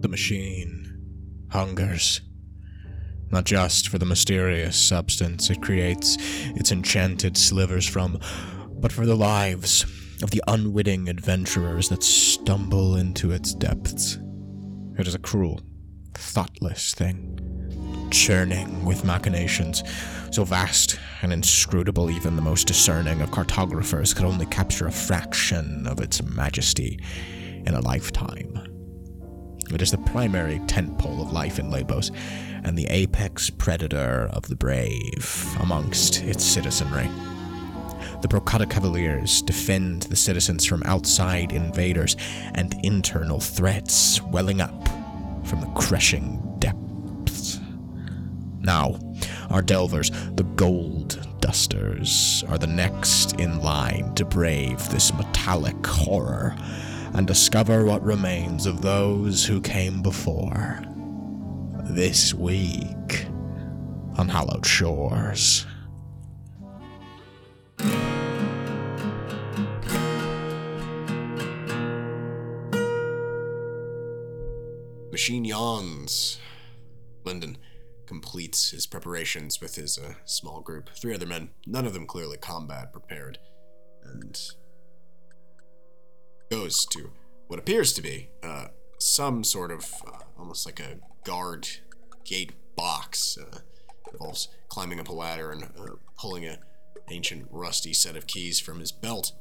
The machine hungers. Not just for the mysterious substance it creates its enchanted slivers from, but for the lives of the unwitting adventurers that stumble into its depths. It is a cruel, thoughtless thing, churning with machinations so vast and inscrutable even the most discerning of cartographers could only capture a fraction of its majesty in a lifetime. It is the primary tentpole of life in Labos, and the apex predator of the brave amongst its citizenry. The Brocata Cavaliers defend the citizens from outside invaders and internal threats welling up from the crushing depths. Now, our delvers, the gold dusters, are the next in line to brave this metallic horror and discover what remains of those who came before. This week on Hallowed Shores. Machine yawns. Lyndon completes his preparations with his uh, small group. Three other men, none of them clearly combat prepared, and goes to what appears to be uh, some sort of uh, almost like a guard gate box. Uh, involves climbing up a ladder and uh, pulling a ancient rusty set of keys from his belt.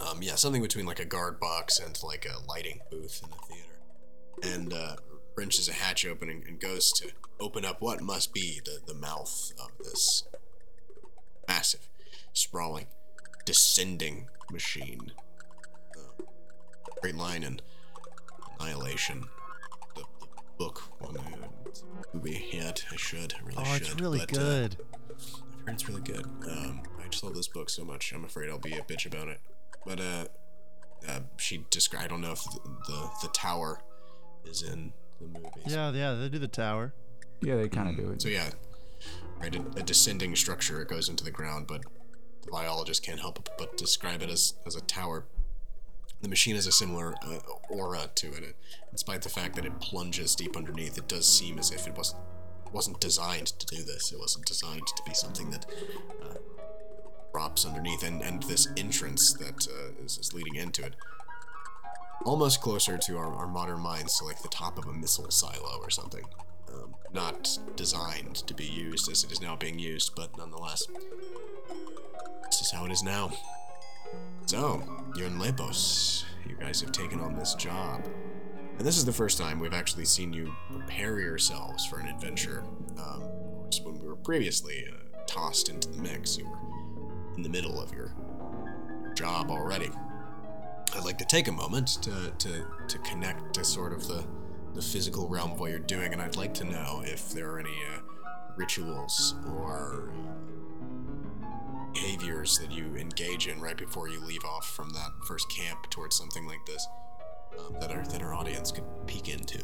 Um, yeah, something between like a guard box and like a lighting booth in a theater. And uh, wrenches a hatch open and, and goes to open up what must be the, the mouth of this massive, sprawling, descending machine. Uh, Great line and Annihilation. The, the book one I movie yet. I should. I really Oh, should. it's really but, uh, good. I've heard it's really good. Um, I just love this book so much. I'm afraid I'll be a bitch about it. But uh, uh she described. I don't know if the, the the tower is in the movie. yeah, yeah, they do the tower. Yeah, they kind of do it. So yeah, right. A, a descending structure. It goes into the ground, but the biologist can't help but describe it as as a tower. The machine has a similar uh, aura to it, despite the fact that it plunges deep underneath. It does seem as if it wasn't wasn't designed to do this. It wasn't designed to be something that uh, drops underneath, and and this entrance that uh, is, is leading into it. Almost closer to our, our modern minds, to like the top of a missile silo or something um, not designed to be used as it is now being used, but nonetheless, this is how it is now. So, you're in Lepos. You guys have taken on this job. And this is the first time we've actually seen you prepare yourselves for an adventure. Um, of course, when we were previously uh, tossed into the mix, you were in the middle of your job already. I'd like to take a moment to, to, to connect to sort of the, the physical realm of what you're doing, and I'd like to know if there are any uh, rituals or behaviors that you engage in right before you leave off from that first camp towards something like this um, that our that our audience could peek into.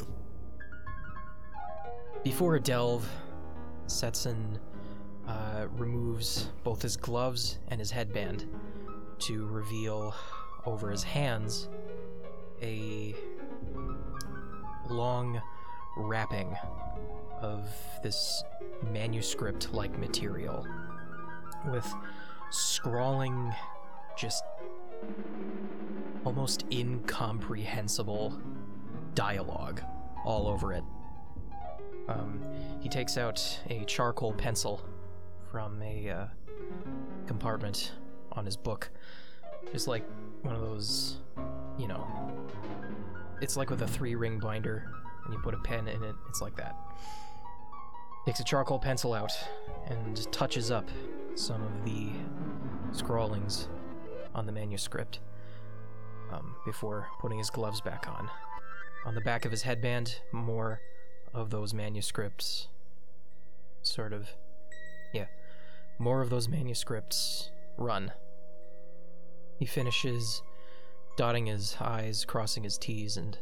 Before a delve, Setson uh, removes both his gloves and his headband to reveal over his hands a long wrapping of this manuscript like material with scrawling, just almost incomprehensible dialogue all over it. Um, he takes out a charcoal pencil from a uh, compartment on his book. Just like one of those, you know, it's like with a three ring binder, and you put a pen in it, it's like that. Takes a charcoal pencil out and touches up some of the scrawlings on the manuscript um, before putting his gloves back on. On the back of his headband, more of those manuscripts. Sort of. Yeah. More of those manuscripts run. He finishes dotting his I's, crossing his T's, and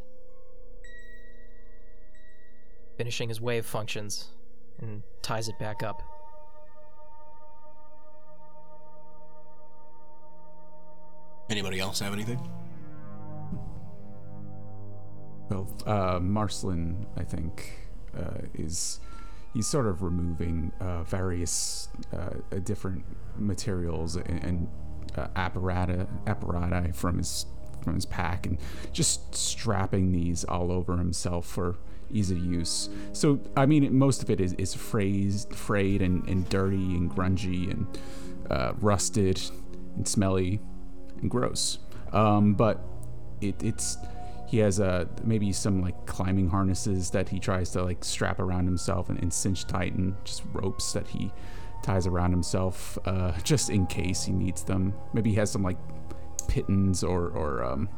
finishing his wave functions and ties it back up. Anybody else have anything? Well, uh, Marcelin, I think, uh, is he's sort of removing uh, various uh, different materials and, and uh, apparata apparati from his from his pack and just strapping these all over himself for ease of use. So I mean, most of it is is phrased, frayed and, and dirty and grungy and uh, rusted and smelly gross. Um, but it, it's he has maybe some like climbing harnesses that he tries to like strap around himself and, and cinch tight and just ropes that he ties around himself uh, just in case he needs them. Maybe he has some like pitons or or um,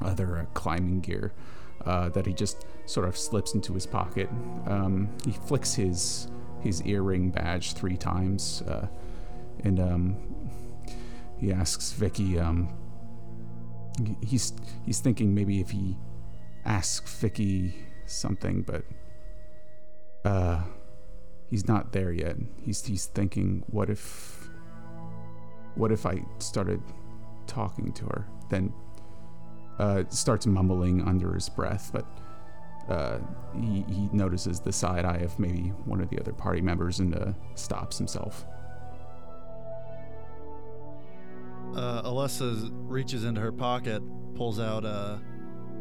other uh, climbing gear uh, that he just sort of slips into his pocket. Um, he flicks his his earring badge three times, uh, and um, he asks Vicky. Um, he's he's thinking maybe if he asks Vicky something, but uh, he's not there yet. He's he's thinking, what if, what if I started talking to her? Then uh, starts mumbling under his breath, but uh, he, he notices the side eye of maybe one of the other party members and uh, stops himself. Uh, Alessa reaches into her pocket, pulls out a,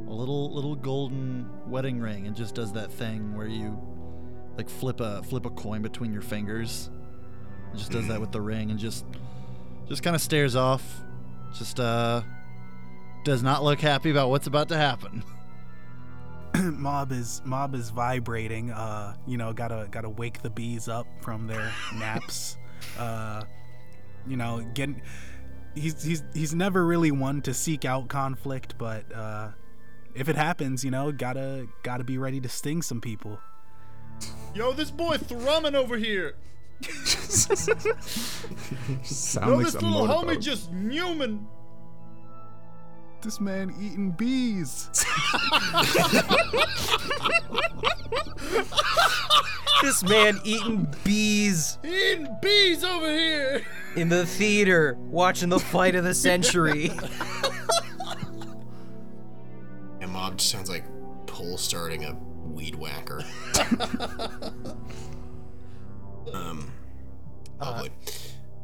a little little golden wedding ring, and just does that thing where you like flip a flip a coin between your fingers. And just does that with the ring, and just just kind of stares off. Just uh, does not look happy about what's about to happen. mob is mob is vibrating uh you know gotta gotta wake the bees up from their naps uh you know getting he's he's he's never really one to seek out conflict but uh if it happens you know gotta gotta be ready to sting some people Yo, this boy thrumming over here. Sound like some motorboat. just Newman. This man eating bees This man eating bees Eating bees over here. in the theater, watching the fight of the century. And mob just sounds like pole starting a weed whacker. um, lovely.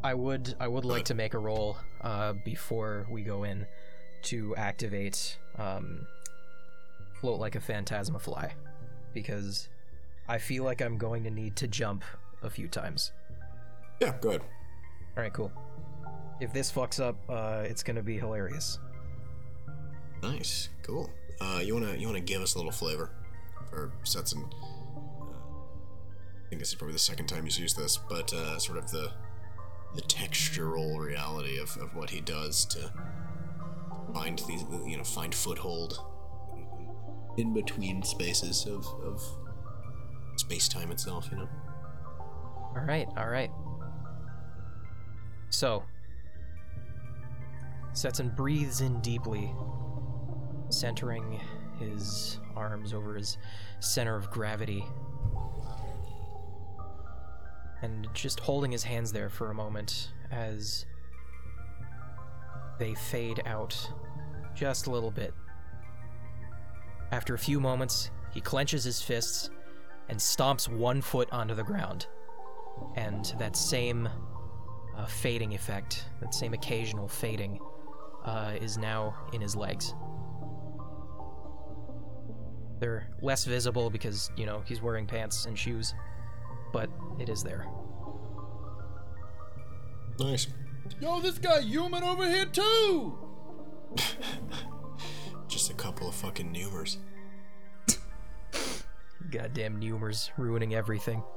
I would I would like to make a roll uh, before we go in to activate um, float like a phantasma fly because I feel like I'm going to need to jump a few times. yeah, good. All right, cool. If this fucks up, uh, it's gonna be hilarious. Nice, cool. Uh, you wanna you wanna give us a little flavor for sets and uh, I think this is probably the second time he's used this, but uh, sort of the the textural reality of, of what he does to find these you know find foothold in between spaces of of space time itself. You know. All right, all right. So, Setson breathes in deeply, centering his arms over his center of gravity, and just holding his hands there for a moment as they fade out just a little bit. After a few moments, he clenches his fists and stomps one foot onto the ground and that same uh, fading effect, that same occasional fading, uh, is now in his legs. They're less visible because, you know, he's wearing pants and shoes, but it is there. Nice. Yo, this guy human over here too. Just a couple of fucking numers. Goddamn Numers ruining everything.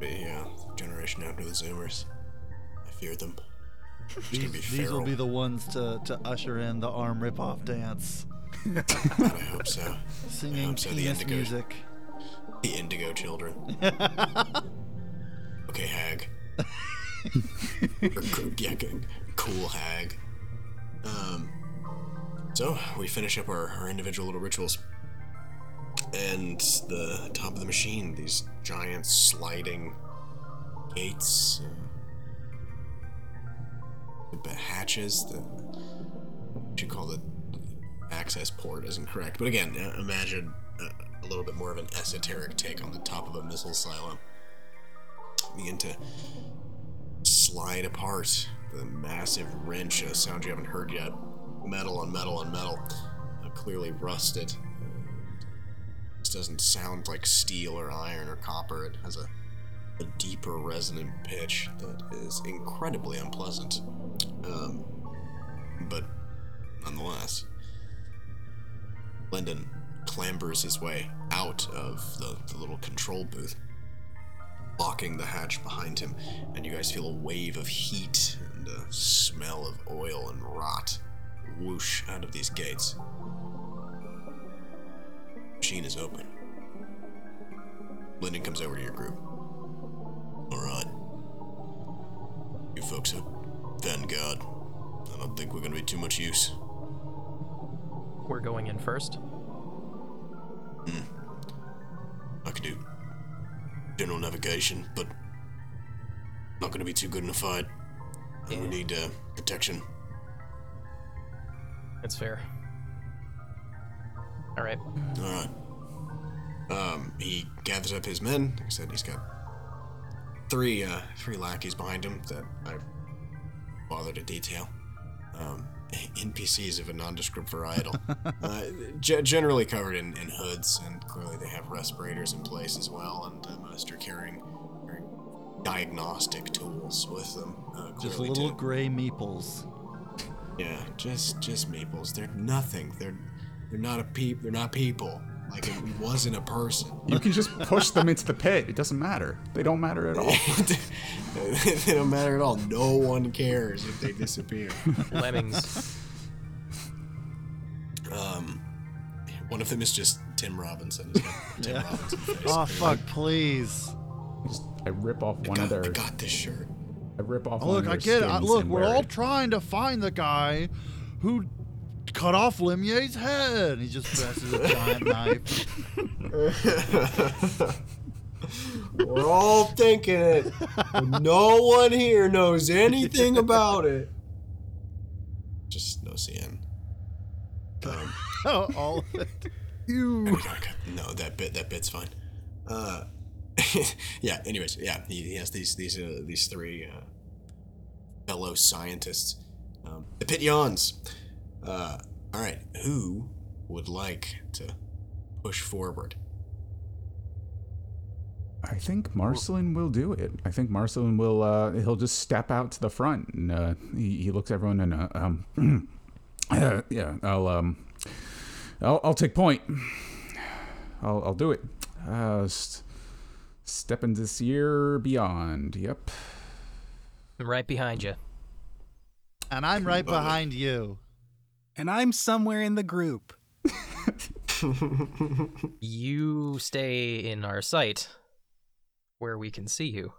But yeah, generation after the Zoomers. I fear them. Just gonna be These, these will feral. be the ones to, to usher in the arm rip-off dance, I hope so. singing hope so, the penis indigo- music. The Indigo Children. okay, Hag. Yeah, cool Hag. Um. So we finish up our, our individual little rituals, and the top of the machine, these giant sliding gates, the hatches, the what you call the access port isn't correct. But again, imagine a, a little bit more of an esoteric take on the top of a missile silo. Begin to slide apart the massive wrench, a sound you haven't heard yet. Metal on metal on metal, uh, clearly rusted. This doesn't sound like steel or iron or copper. It has a, a deeper resonant pitch that is incredibly unpleasant. Um, but nonetheless, Lyndon clambers his way out of the, the little control booth, locking the hatch behind him, and you guys feel a wave of heat and a smell of oil and rot whoosh out of these gates. Machine is open. Lyndon comes over to your group. Alright. You folks are Vanguard. I don't think we're gonna be too much use. We're going in first. Hmm. I could do general navigation, but not gonna be too good in a fight. And we need uh, protection. That's fair. All right. Alright. Um, he gathers up his men. Like I said, he's got three uh three lackeys behind him that I bother to detail. Um, NPCs of a nondescript varietal. uh, ge- generally covered in, in hoods, and clearly they have respirators in place as well, and uh, most are carrying, carrying diagnostic tools with them. Uh, Just little gray meeples. yeah, just just meeples. They're nothing. They're they're not a peep. They're not people. Like it wasn't a person. You can just push them into the pit. It doesn't matter. They don't matter at all. they don't matter at all. No one cares if they disappear. Lemmings. Um, one of them is just Tim Robinson. Tim Yeah. Robinson face. Oh fuck, please. Just, I rip off one I of got, their. I got this shirt. I rip off. Oh, one look, of I get it. I, look, we're all it. trying to find the guy who cut off Limier's head. He just presses a giant knife. We're all thinking it. no one here knows anything about it. Just no CN. Um, Oh, all of it. You. no, that bit that bit's fine. Uh, yeah. Anyways, yeah, he, he has these these uh, these three uh, fellow scientists. Um, the pit yawns. Uh, all right, who would like to push forward? I think Marcelin will do it. I think Marcelin will. Uh, he'll just step out to the front and uh, he, he looks at everyone and uh, um, uh, yeah, I'll um, I'll, I'll take point. I'll I'll do it. Uh, st- step into this year beyond. Yep. I'm right behind you. And I'm right behind you. And I'm somewhere in the group. You stay in our sight where we can see you.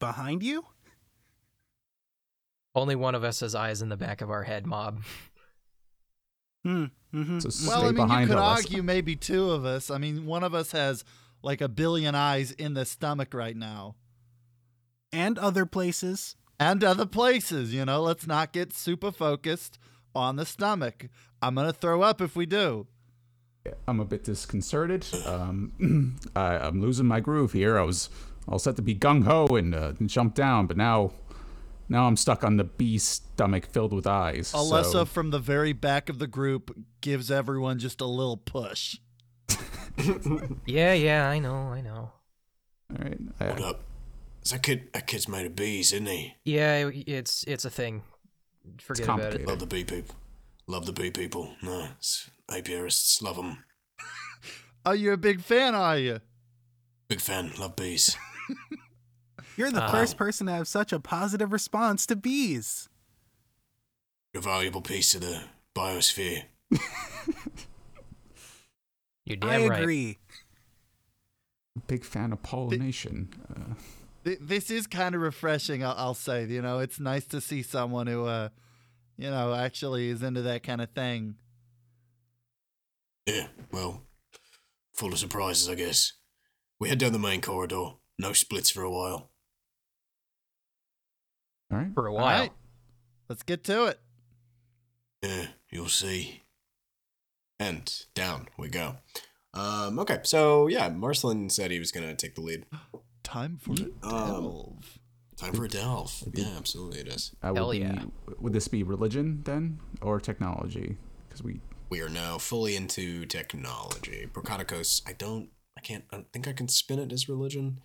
Behind you? Only one of us has eyes in the back of our head, mob. Hmm. Mm-hmm. So Well, I mean, you could Alyssa. argue maybe two of us. I mean, one of us has like a billion eyes in the stomach right now. And other places. And other places, you know, let's not get super focused on the stomach. I'm going to throw up if we do. I'm a bit disconcerted. Um, I, I'm losing my groove here. I was all set to be gung ho and, uh, and jump down, but now, now I'm stuck on the bee stomach filled with eyes. Alessa so- from the very back of the group gives everyone just a little push. Yeah, yeah, I know, I know. all right. I- Hold up. That kid, that kid's made of bees, isn't he? Yeah, it's it's a thing. Forget about it. Love the bee people. Love the bee people. No, it's, apiarists love them. Are you're a big fan, are you? Big fan. Love bees. You're the Uh, first person to have such a positive response to bees. You're a valuable piece of the biosphere. You're damn I right. agree. big fan of pollination. Uh, Th- This is kind of refreshing, I'll, I'll say. You know, it's nice to see someone who, uh, you know, actually is into that kind of thing. Yeah, well, full of surprises, I guess. We head down the main corridor. No splits for a while. all right. For a while. right, let's get to it. Yeah, you'll see. and down we go. Um, okay, so yeah, Marcelin said he was gonna take the lead. Time for a Um, delve. Time for a delve. Yeah, absolutely it is. Uh, would, Hell be, yeah. would this be religion then, or technology? Because we We are now fully into technology. Procaticos, I don't, I can't, I don't think I can spin it as religion.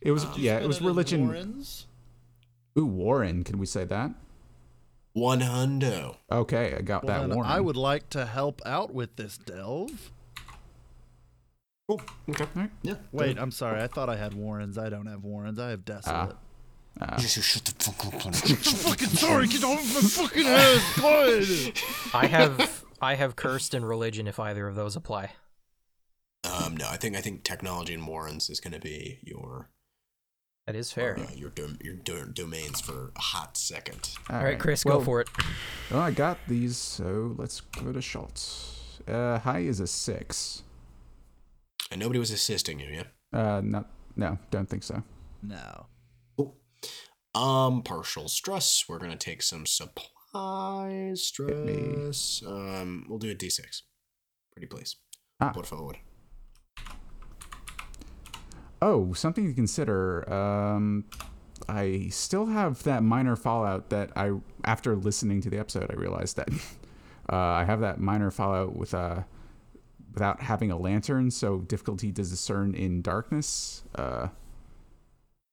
it was yeah it was religion. Warrens? Ooh, Warren. Can we say that? One hundo. Okay, I got Well, that then Warren. I would like to help out with this delve. Cool. Okay. Alright. Yeah. Wait, I'm sorry. I thought I had Warrens. I don't have Warrens. I have Desolate. Uh, Shut the fuck up. fucking sorry, get off my fucking ass, God. I have I have cursed and religion if either of those apply. um, no, I think I think technology and Warrens is going to be your That is fair. uh, your dom- your do- domains for a hot second. All right, Chris, well, go for it. Well, I got these, so let's give it a shot. Uh, high is a six. And nobody was assisting you, yeah. Uh, not no, don't think so. No. Cool. Um, partial stress. We're gonna take some supply stress. Um, we'll do a d6. Pretty please. Ah. Por favor. Oh, something to consider. Um, I still have that minor fallout that I, after listening to the episode, I realized that uh, I have that minor fallout with uh, without having a lantern, so difficulty to discern in darkness. Uh,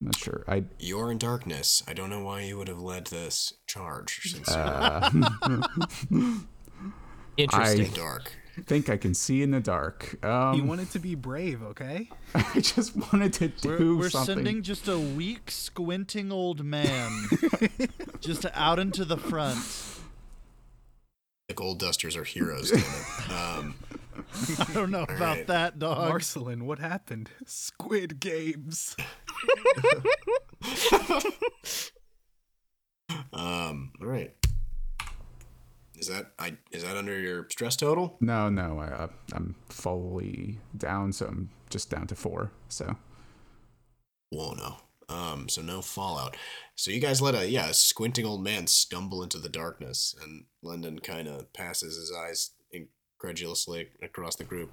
I'm not sure. I You're in darkness. I don't know why you would have led this charge since uh, Interesting. you're dark. think I can see in the dark. Um, He wanted to be brave, okay? I just wanted to do We're, we're something. sending just a weak, squinting old man just out into the front. The gold dusters are heroes. Um, I don't know about right. that, dog. Marcelin, what happened? Squid Games. um, all right. Is that I? Is that under your stress total? No, no, I, uh, I'm fully down, so I'm just down to four. So Whoa, no. Um, so no fallout. So you guys let a yeah a squinting old man stumble into the darkness, and London kind of passes his eyes incredulously across the group.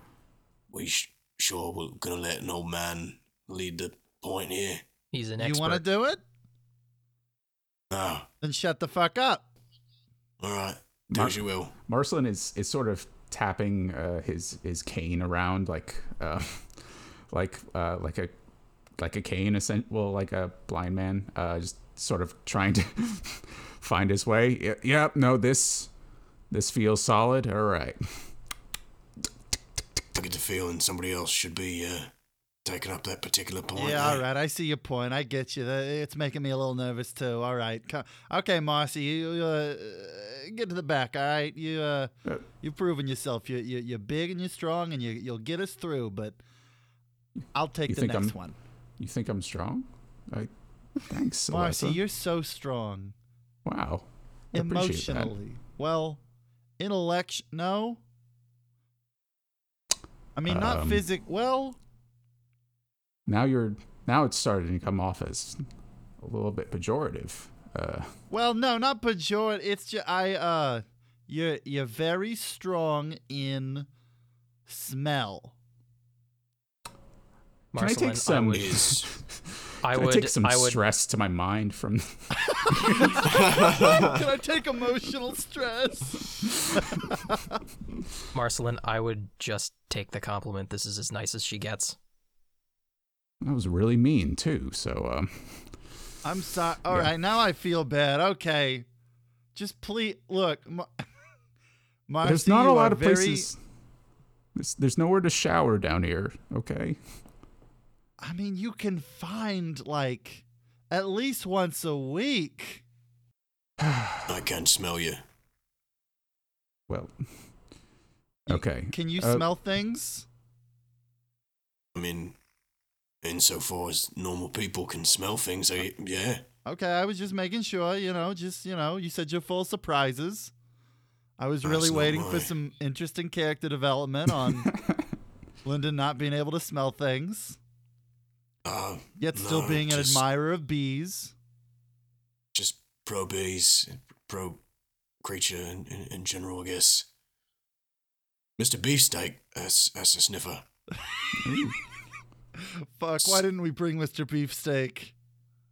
We sh- sure we're gonna let an old man lead the point here? He's an expert. you want to do it? No. Then shut the fuck up. All right. Do Mar- as you will. Marcelin is is sort of tapping uh, his his cane around like uh, like uh, like a like a cane, essen- well, like a blind man, uh, just sort of trying to find his way. Y- Yep, no, this this feels solid. All right. I get the feeling somebody else should be uh, taking up that particular point. Yeah, all there. right. I see your point. I get you. It's making me a little nervous too. All right. Okay, Marcy, you uh, get to the back. All right. You uh, Uh, you've proven yourself. You, you you're big and you're strong, and you you'll get us through. But I'll take You the think next I'm- one. You think I'm strong? I thanks, Marcy, Alyssa. you're so strong Wow. I appreciate that. emotionally. Well, intellect. No. I mean, not Um, physic. Well, Now you're now it's starting to come off as a little bit pejorative. Uh, Well, no, not pejorative. It's just I uh you're you're very strong in smell. can I take some? would, Is I can would, I take some I would, stress to my mind from? Can I take emotional stress? Marcelin, I would just take the compliment. This is as nice as she gets. that was really mean too. So um, I'm sorry. All Yeah. right, now I feel bad. Okay. Just please look. Mar- Marcy, there's not a lot of very- places. There's, there's nowhere to shower down here. Okay. I mean, you can find like at least once a week. I can't smell you. Well. Okay. Can you Uh, smell things? I mean, insofar as normal people can smell things, I, yeah. Okay, I was just making sure, you know, just, you know, you said you're full of surprises. I was really not waiting for some interesting character development on Linda not being able to smell things, Uh, yet still no, being an just- admirer of bees. Just pro bees, pro creature in, in, in general, I guess. Mr. Beefsteak, as, as a sniffer. Fuck! Why didn't we bring Mr. Beefsteak?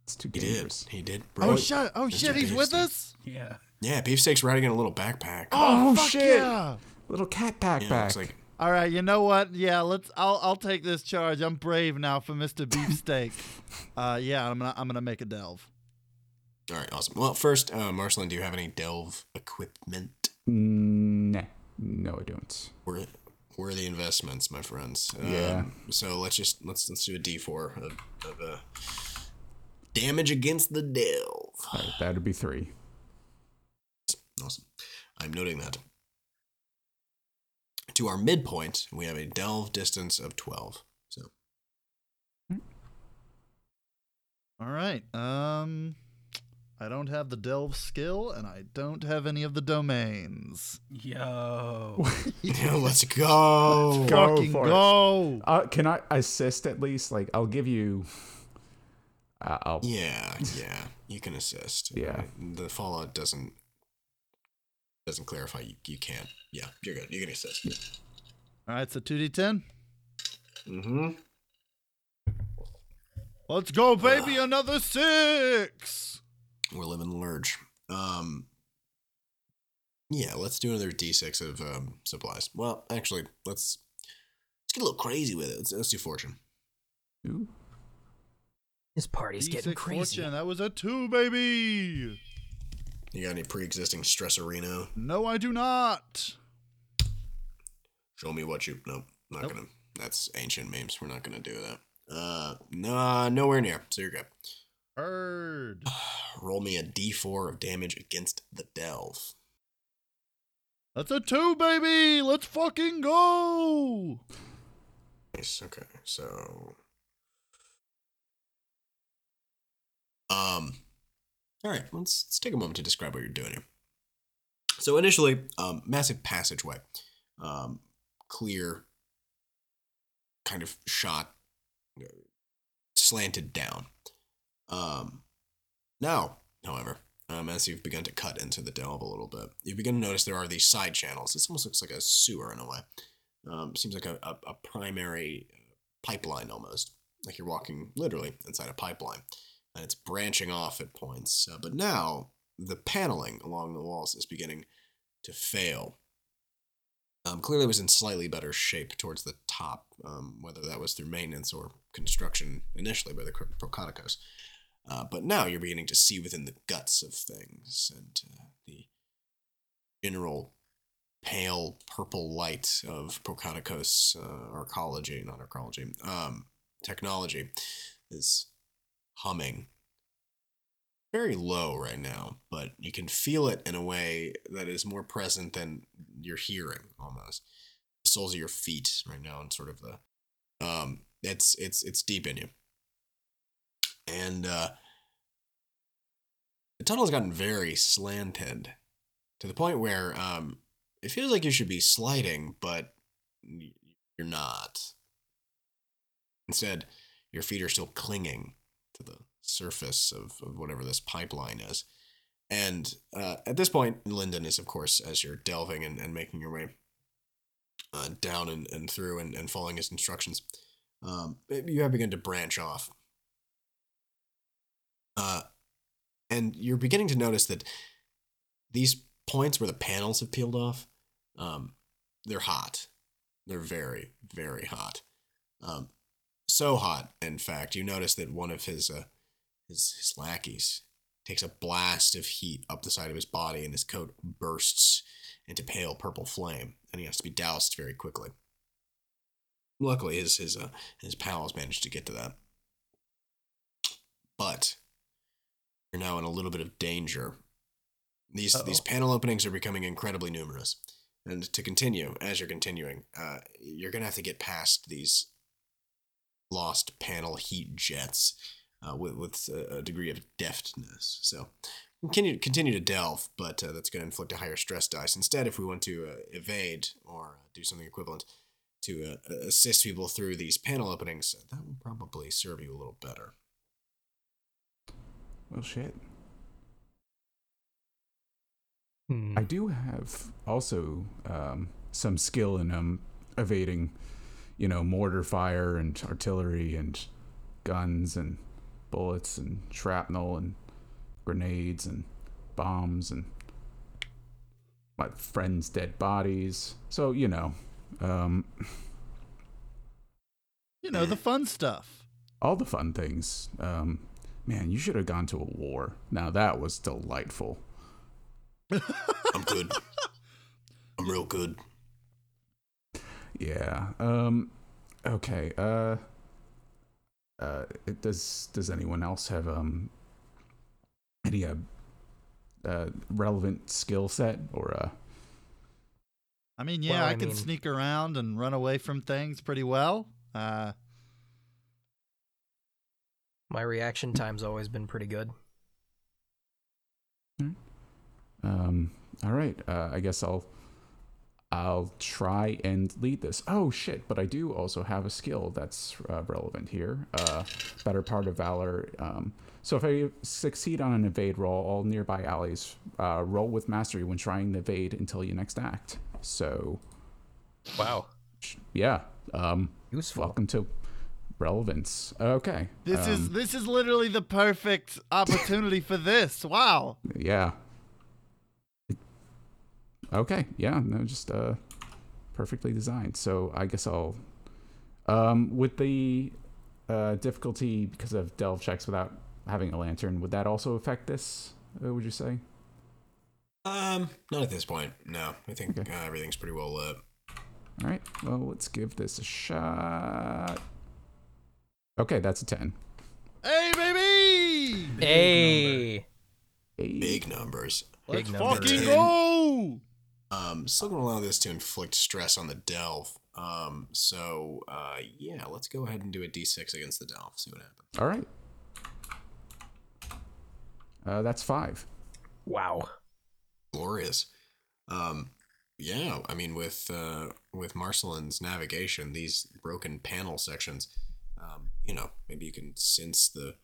It's too He dangerous. did. He did. Oh Bro. shit! Oh Mr. shit! He's with us. Yeah. Yeah, Beefsteak's riding in a little backpack. Oh, Oh, fuck shit. Yeah. Little cat Yeah, backpack. like All right, you know what? Yeah, let's. I'll I'll take this charge. I'm brave now for Mr. Beefsteak. uh, yeah, I'm gonna I'm gonna make a delve. All right, awesome. Well, first, uh, Marceline, do you have any delve equipment? Mm, Nah, no, I don't. Where, where are the investments, my friends? Um, Yeah. So let's just let's let's do a D four of, of uh, damage against the delve. All right, that'd be three. Awesome. I'm noting that. To our midpoint, we have a delve distance of twelve. So All right. Um, I don't have the delve skill, and I don't have any of the domains. Yo. let's go. Go Fucking for it. go! Uh, can I assist at least? Like, I'll give you. Uh, I'll. Yeah, yeah, you can assist. Yeah. The fallout doesn't doesn't clarify. You, you can't. Yeah, you're good. You can assist. All right, so two d10. Mm-hmm. Let's go, baby! Another six. We're living large. Um. Yeah, let's do another D6 of um, supplies. Well, actually, let's let's get a little crazy with it. Let's, let's do fortune. Ooh. This party's getting D6 crazy. fortune. That was a two, baby. You got any pre-existing stressorino? No, I do not. Show me what you. Nope, not Nope. gonna. That's ancient memes. We're not gonna do that. Uh, no, nowhere near. So you're good. Heard. Roll me a D4 of damage against the delve. That's a two, baby. Let's fucking go. Nice. Okay. So. Um. All right. Let's let's take a moment to describe what you're doing here. So initially, um, massive passageway, um, clear, kind of shot, uh, slanted down. Um, now, however, um, as you've begun to cut into the delve a little bit, you begin to notice there are these side channels. This almost looks like a sewer in a way. Um, seems like a, a, a primary pipeline almost, like you're walking literally inside a pipeline, and it's branching off at points. Uh, but now the paneling along the walls is beginning to fail. Um, clearly, was in slightly better shape towards the top, um, whether that was through maintenance or construction initially by the Pro- Proconicos. Uh, but now you're beginning to see within the guts of things and uh, the general pale purple light of Proconicos uh, arcology, not arcology, um, technology is humming very low right now, but you can feel it in a way that is more present than you're hearing almost. The soles of your feet right now and sort of the um it's it's it's deep in you. And uh the tunnel's gotten very slanted to the point where um it feels like you should be sliding, but you're not. Instead, your feet are still clinging to the surface of, of whatever this pipeline is. And uh, at this point, Lyndon is, of course, as you're delving and, and making your way uh, down and, and through and, and following his instructions, um, you have begun to branch off. Uh, and you're beginning to notice that these points where the panels have peeled off, um, they're hot. They're very, very hot. Um, so hot, in fact, you notice that one of his uh, his his lackeys takes a blast of heat up the side of his body, and his coat bursts into pale purple flame, and he has to be doused very quickly. Luckily, his his uh, his pals managed to get to that, but you're now in a little bit of danger. These these panel openings are becoming incredibly numerous, and to continue, as you're continuing, uh, you're gonna have to get past these lost panel heat jets uh, with with a, a degree of deftness. So continue continue to delve, but uh, that's going to inflict a higher stress dice. Instead, if we want to uh, evade or uh, do something equivalent to uh, assist people through these panel openings, that will probably serve you a little better. Well, shit. Hmm. I do have also um, some skill in um evading, you know, mortar fire and artillery and guns and bullets and shrapnel and grenades and bombs and my friends' dead bodies. So you know, um, You know, the fun stuff. all the fun things. Um, man, you should have gone to a war. Now that was delightful. I'm good. I'm real good. Yeah. Um. Okay. Uh. Uh. it- Does Does anyone else have um any uh, uh relevant skill set or uh? I mean, yeah, Well, I, I can mean- sneak around and run away from things pretty well. Uh, My reaction time's always been pretty good. Um. All right. Uh, I guess I'll. I'll try and lead this. Oh shit! But I do also have a skill that's uh, relevant here. Uh, better part of valor. Um, so if I succeed on an evade roll, all nearby allies uh, roll with mastery when trying to evade until your next act. So Wow. yeah. Um, Useful. welcome to relevance. Okay. this is um, this is literally the perfect opportunity for this. Wow. yeah. Okay. Yeah. No, just uh, perfectly designed. So I guess I'll. Um, with the uh, difficulty because of delve checks without having a lantern, would that also affect this? Uh, would you say? Um, not at this point. No, I think Okay. uh, everything's pretty well lit. All right. Well, let's give this a shot. Okay, that's a ten. Hey, baby! Hey. Eight. Big numbers. Let's Big number. fucking Ten. go! Um, still gonna allow this to inflict stress on the delve. Um, so uh, yeah, let's go ahead and do a d6 against the delve. See what happens. All right. Uh, that's five. Wow. Glorious. Um, yeah, I mean with uh, with Marcelin's navigation, these broken panel sections, um, you know, maybe you can sense the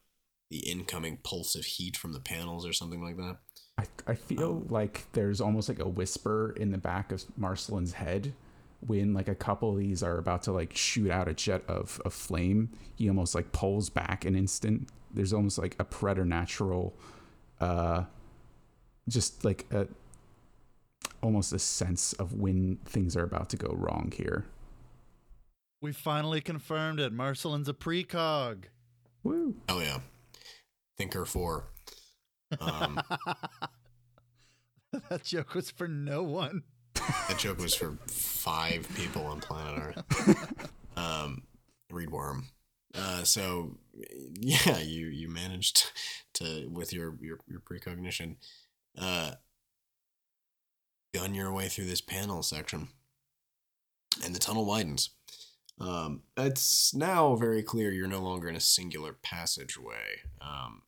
the incoming pulse of heat from the panels or something like that. I, I feel like there's almost like a whisper in the back of Marcelin's head when like a couple of these are about to like shoot out a jet of, of flame. He almost like pulls back an instant. There's almost like a preternatural, uh, just like a almost a sense of when things are about to go wrong here. We finally confirmed it. Marcelin's a precog. Woo! Oh yeah, Thinker Four. Um, that joke was for no one. that joke was for five people on planet Earth. Um, Read Worm. Uh, so yeah, you you managed to with your your, your precognition, uh, gun your way through this panel section, and the tunnel widens. Um, it's now very clear you're no longer in a singular passageway. Um,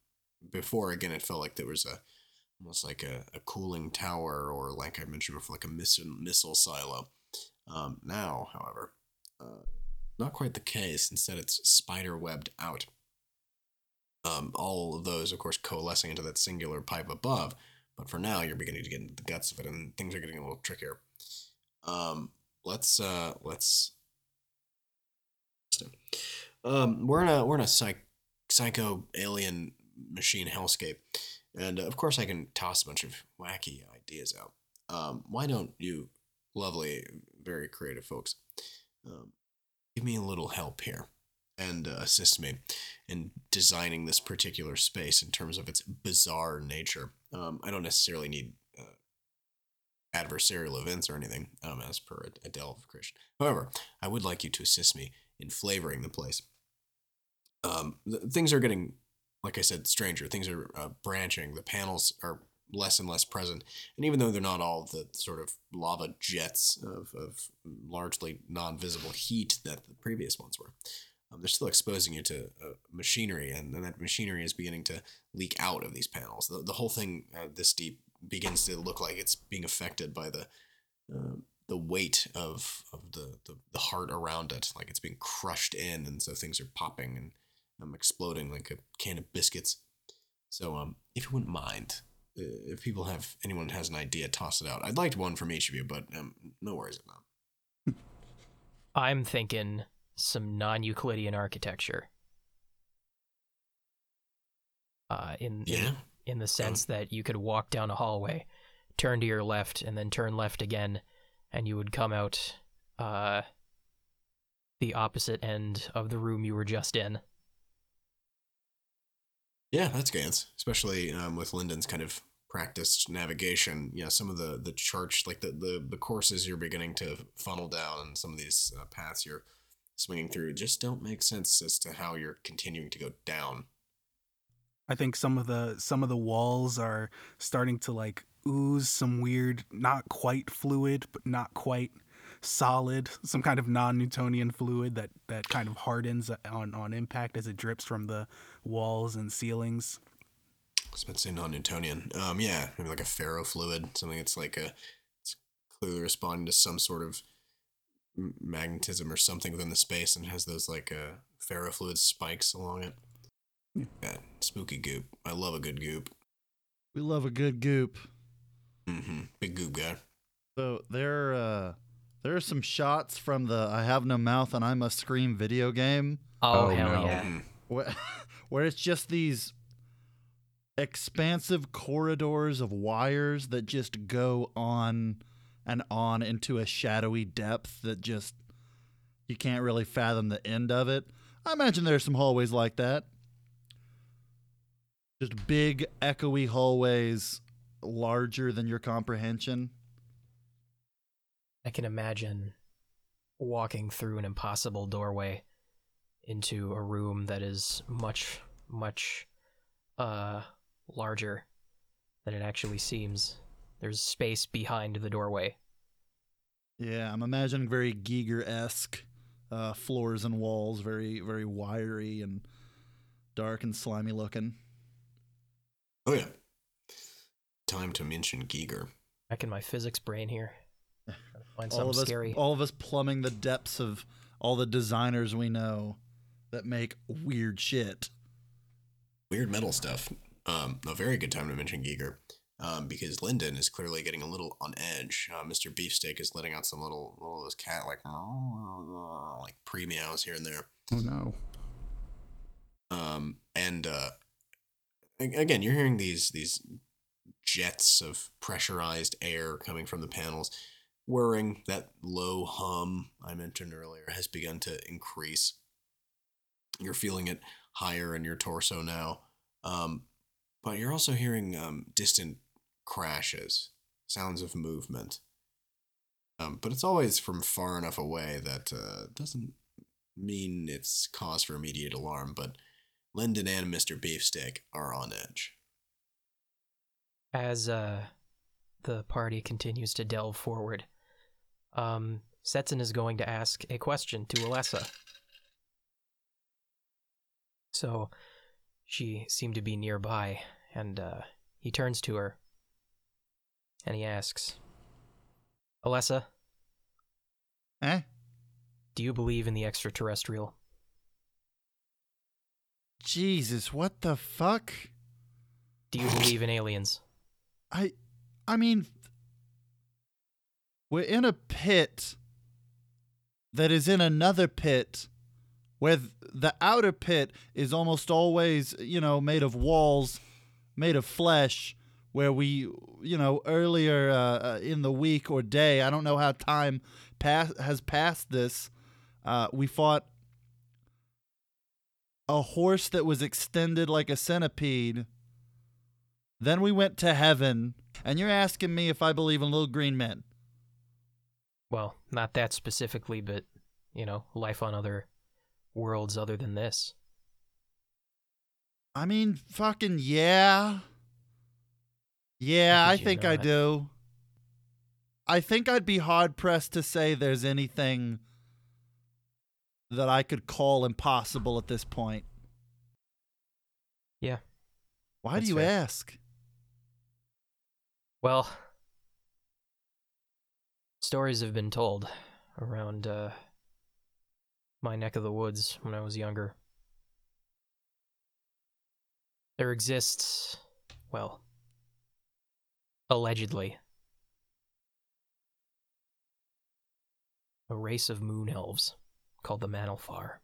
before again, it felt like there was a almost like a, a cooling tower, or like I mentioned before, like a missile missile silo. Um, now, however, uh, not quite the case. Instead, it's spider webbed out. Um, all of those, of course, coalescing into that singular pipe above. But for now, you're beginning to get into the guts of it, and things are getting a little trickier. Um, let's uh, let's. Um, we're in a we're in a psych, psycho alien machine hellscape, and uh, of course, I can toss a bunch of wacky ideas out. Um, why don't you, lovely, very creative folks, um, give me a little help here and uh, assist me in designing this particular space in terms of its bizarre nature. Um, I don't necessarily need uh, adversarial events or anything, um, as per a, a delve Christian. However, I would like you to assist me in flavoring the place. Um, th- things are getting, like I said, stranger. Things are uh, branching. The panels are less and less present. And even though they're not all the sort of lava jets of, of largely non visible heat that the previous ones were, um, they're still exposing you to uh, machinery, and, and that machinery is beginning to leak out of these panels. The, the whole thing uh, this deep begins to look like it's being affected by the uh, the weight of of the, the the heart around it, like it's being crushed in, and so things are popping and um, exploding like a can of biscuits. So, um, if you wouldn't mind, uh, if people have anyone has an idea, toss it out. I'd like one from each of you, but um, no worries about. I'm thinking some non-Euclidean architecture. Uh, in, in Yeah. in the sense that you could walk down a hallway, turn to your left, and then turn left again, and you would come out uh, the opposite end of the room you were just in. Yeah, that's Gans, especially um, with Lyndon's kind of practiced navigation. Yeah, some of the the church, like the the, the courses you're beginning to funnel down, and some of these uh, paths you're swinging through, just don't make sense as to how you're continuing to go down. I think some of the some of the walls are starting to like ooze some weird, not quite fluid, but not quite solid, some kind of non-Newtonian fluid that that kind of hardens on on impact as it drips from the walls and ceilings. I was about to say non-Newtonian. Um, yeah, maybe like a ferrofluid, something that's like a it's clearly responding to some sort of magnetism or something within the space, and has those like uh, ferrofluid spikes along it. Yeah. Yeah, spooky goop. I love a good goop. We love a good goop. Mm hmm Big goop guy. So there, uh, there are some shots from the "I Have No Mouth and I Must Scream" video game Oh, Oh, hell no. yeah! Mhm. where, where it's just these expansive corridors of wires that just go on and on into a shadowy depth that just you can't really fathom the end of it. I imagine there are some hallways like that. Just big, echoey hallways, larger than your comprehension. I can imagine walking through an impossible doorway into a room that is much, much uh larger than it actually seems. There's space behind the doorway. Yeah, I'm imagining very Giger esque uh, floors and walls, very very wiry and dark and slimy looking. Oh yeah. Time to mention Giger. Back in my physics brain here. Trying to Find all of us, scary. all of us plumbing the depths of all the designers we know that make weird shit. Weird metal stuff. Um, a very good time to mention Giger. Um, because Lyndon is clearly getting a little on edge. Uh, Mr. Beefsteak is letting out some little, little of those cat like, like pre meows here and there. Oh no. um, and uh, again, you're hearing these these jets of pressurized air coming from the panels, whirring. That low hum I mentioned earlier has begun to increase. You're feeling it higher in your torso now, um, but you're also hearing um, distant crashes, sounds of movement. Um, but it's always from far enough away that uh, doesn't mean it's cause for immediate alarm, but Lyndon and Mr. Beefsteak are on edge. As uh the party continues to delve forward, um Setson is going to ask a question to Alessa. So she seemed to be nearby, and uh, he turns to her and he asks, Alessa, Eh? do you believe in the extraterrestrial? Jesus, what the fuck? Do you believe in aliens? I I mean we're in a pit that is in another pit where the outer pit is almost always, you know, made of walls, made of flesh where we, you know, earlier uh, uh, in the week or day, I don't know how time pass has passed this, uh, we fought a horse that was extended like a centipede. Then we went to heaven, and you're asking me if I believe in little green men. Well, not that specifically, but, you know, life on other worlds other than this. I mean, fucking yeah. Yeah, I think I do. I think I'd be hard pressed to say there's anything that I could call impossible at this point. Yeah. Why do you fair. ask? Well, stories have been told around uh, my neck of the woods when I was younger. There exists, well, allegedly, a race of moon elves called the Manalfar.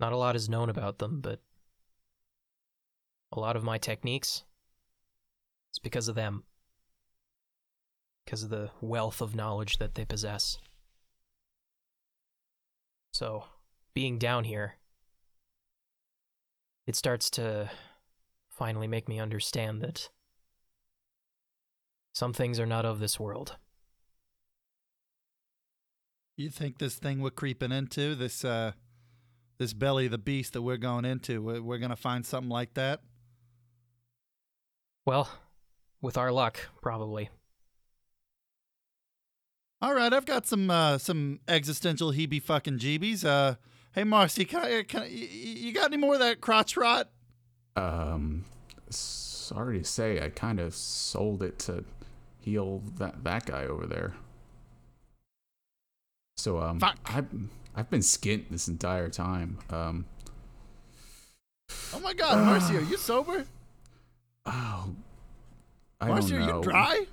Not a lot is known about them, but a lot of my techniques, is because of them. Because of the wealth of knowledge that they possess. So, being down here, it starts to finally make me understand that some things are not of this world. You think this thing we're creeping into, this uh, this belly of the beast that we're going into, we're, we're gonna find something like that? Well, with our luck, probably. All right, I've got some uh, some existential heebie fucking jeebies. Uh, hey Marcy, can I, can I, you got any more of that crotch rot? Um, sorry to say, I kind of sold it to heal that that guy over there. So um, Fuck. I've I've been skint this entire time. Um, Oh my God, Marcy, are you sober? oh, I Marcy, don't are you dry?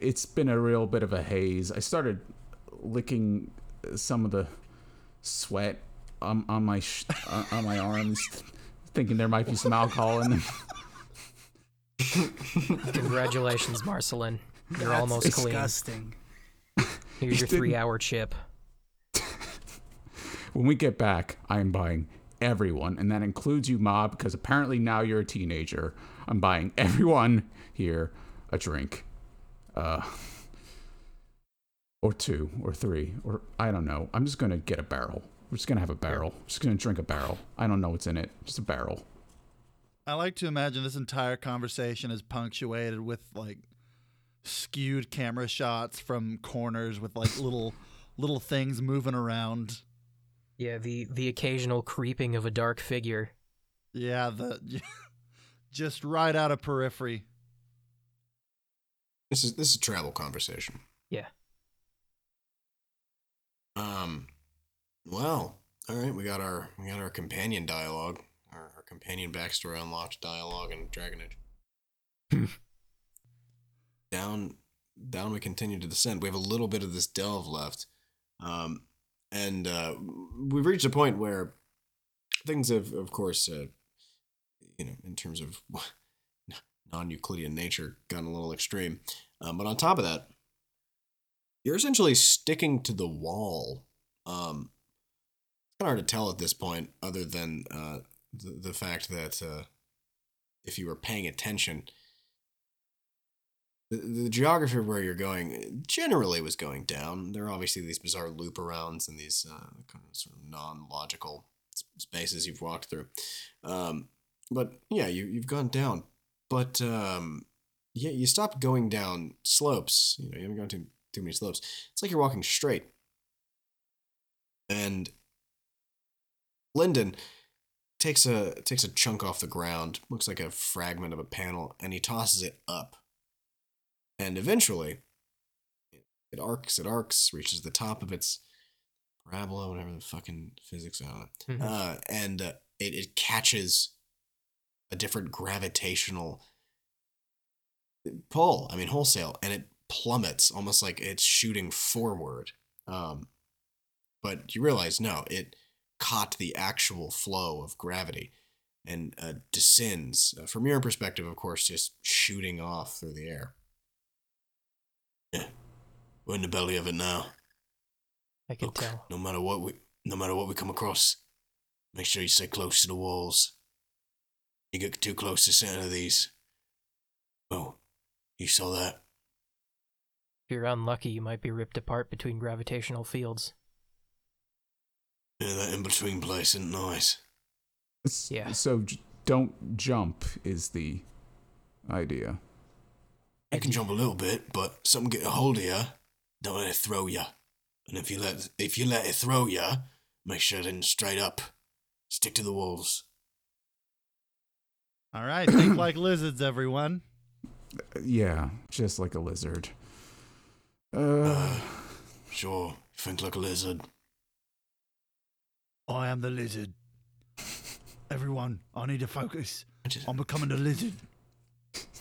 It's it's been a real bit of a haze. I started licking some of the sweat on on my sh- on, on my arms, thinking there might be some alcohol in them. Congratulations, Marcelin. You're That's almost clean. disgusting. Here's your three hour chip. When we get back, I am buying everyone, and that includes you, Mob, because apparently now you're a teenager. I'm buying everyone here a drink. Uh, or two, or three, or I don't know. I'm just gonna get a barrel. We're just gonna have a barrel. Just gonna drink a barrel. I don't know what's in it. Just a barrel. I like to imagine this entire conversation is punctuated with like skewed camera shots from corners with like little little things moving around. Yeah, the the occasional creeping of a dark figure. Yeah, the just right out of periphery. This is this is a travel conversation. Yeah. Um, well, all right, we got our we got our companion dialogue, our, our companion backstory unlocked dialogue in Dragon Age. down, down we continue to descend. We have a little bit of this delve left, um, and uh, we've reached a point where things have, of course, uh, you know, in terms of non-Euclidean nature, gotten a little extreme. Um, but on top of that, you're essentially sticking to the wall. Um, it's kind of hard to tell at this point, other than uh, the, the fact that uh, if you were paying attention, the, the geography of where you're going generally was going down. There are obviously these bizarre loop arounds and these uh, kind of sort of non logical spaces you've walked through. Um, but yeah, you, you've gone down. But um, yeah, you stop going down slopes. You know, you haven't gone too too many slopes. It's like you're walking straight. And Lyndon takes a takes a chunk off the ground, looks like a fragment of a panel, and he tosses it up. And eventually, it arcs, it arcs, reaches the top of its parabola, whatever the fucking physics it, Mhm. uh, and uh, it it catches a different gravitational pull. I mean, wholesale, and it plummets almost like it's shooting forward. Um, but you realize, no, it caught the actual flow of gravity and uh, descends. Uh, from your perspective, of course, just shooting off through the air. Yeah, we're in the belly of it now. I can Look, tell. no matter what we, no matter what we come across, make sure you stay close to the walls. You get too close to certain of these. Oh, you saw that? If you're unlucky, you might be ripped apart between gravitational fields. Yeah, that in between place isn't nice. S- Yeah. So j- don't jump is the idea. You can jump a little bit, but something get a hold of you, don't let it throw you. And if you let if you let it throw you, make sure it isn't straight up. Stick to the walls. All right, think like lizards, everyone. Yeah, just like a lizard. Uh, Uh, sure, think like a lizard. I am the lizard. Everyone, I need to focus. I just- I'm becoming a lizard.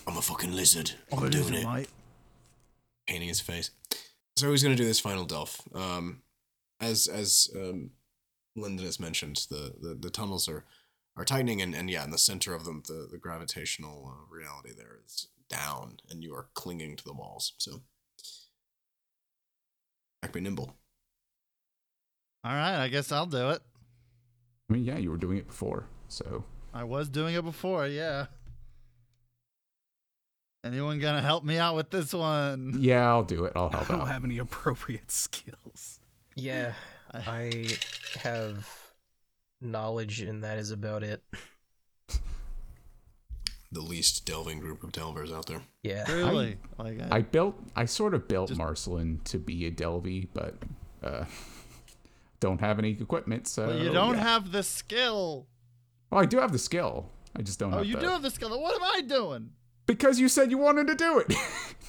I'm a fucking lizard. I'm I'm doing lizard, it. mate. Painting his face. So he's gonna do this final delve? Um, as as um, Lyndon has mentioned, the, the, the tunnels are are tightening, and, and yeah, in the center of them, the the gravitational uh, reality there is down, and you are clinging to the walls. So, act be nimble. All right, I guess I'll do it. I mean, yeah, you were doing it before, so I was doing it before, yeah. Anyone gonna help me out with this one? yeah, I'll do it. I'll help out. I help don't out. have any appropriate skills. Yeah, I have knowledge, and that is about it. The least delving group of delvers out there. Yeah. Really? like I, I built, I sort of built Just- Marcelin to be a Delvey, but uh, don't have any equipment, so. but you don't yeah. have the skill. Well, I do have the skill. I just don't have Oh, you the- do have the skill. What am I doing? Because you said you wanted to do it.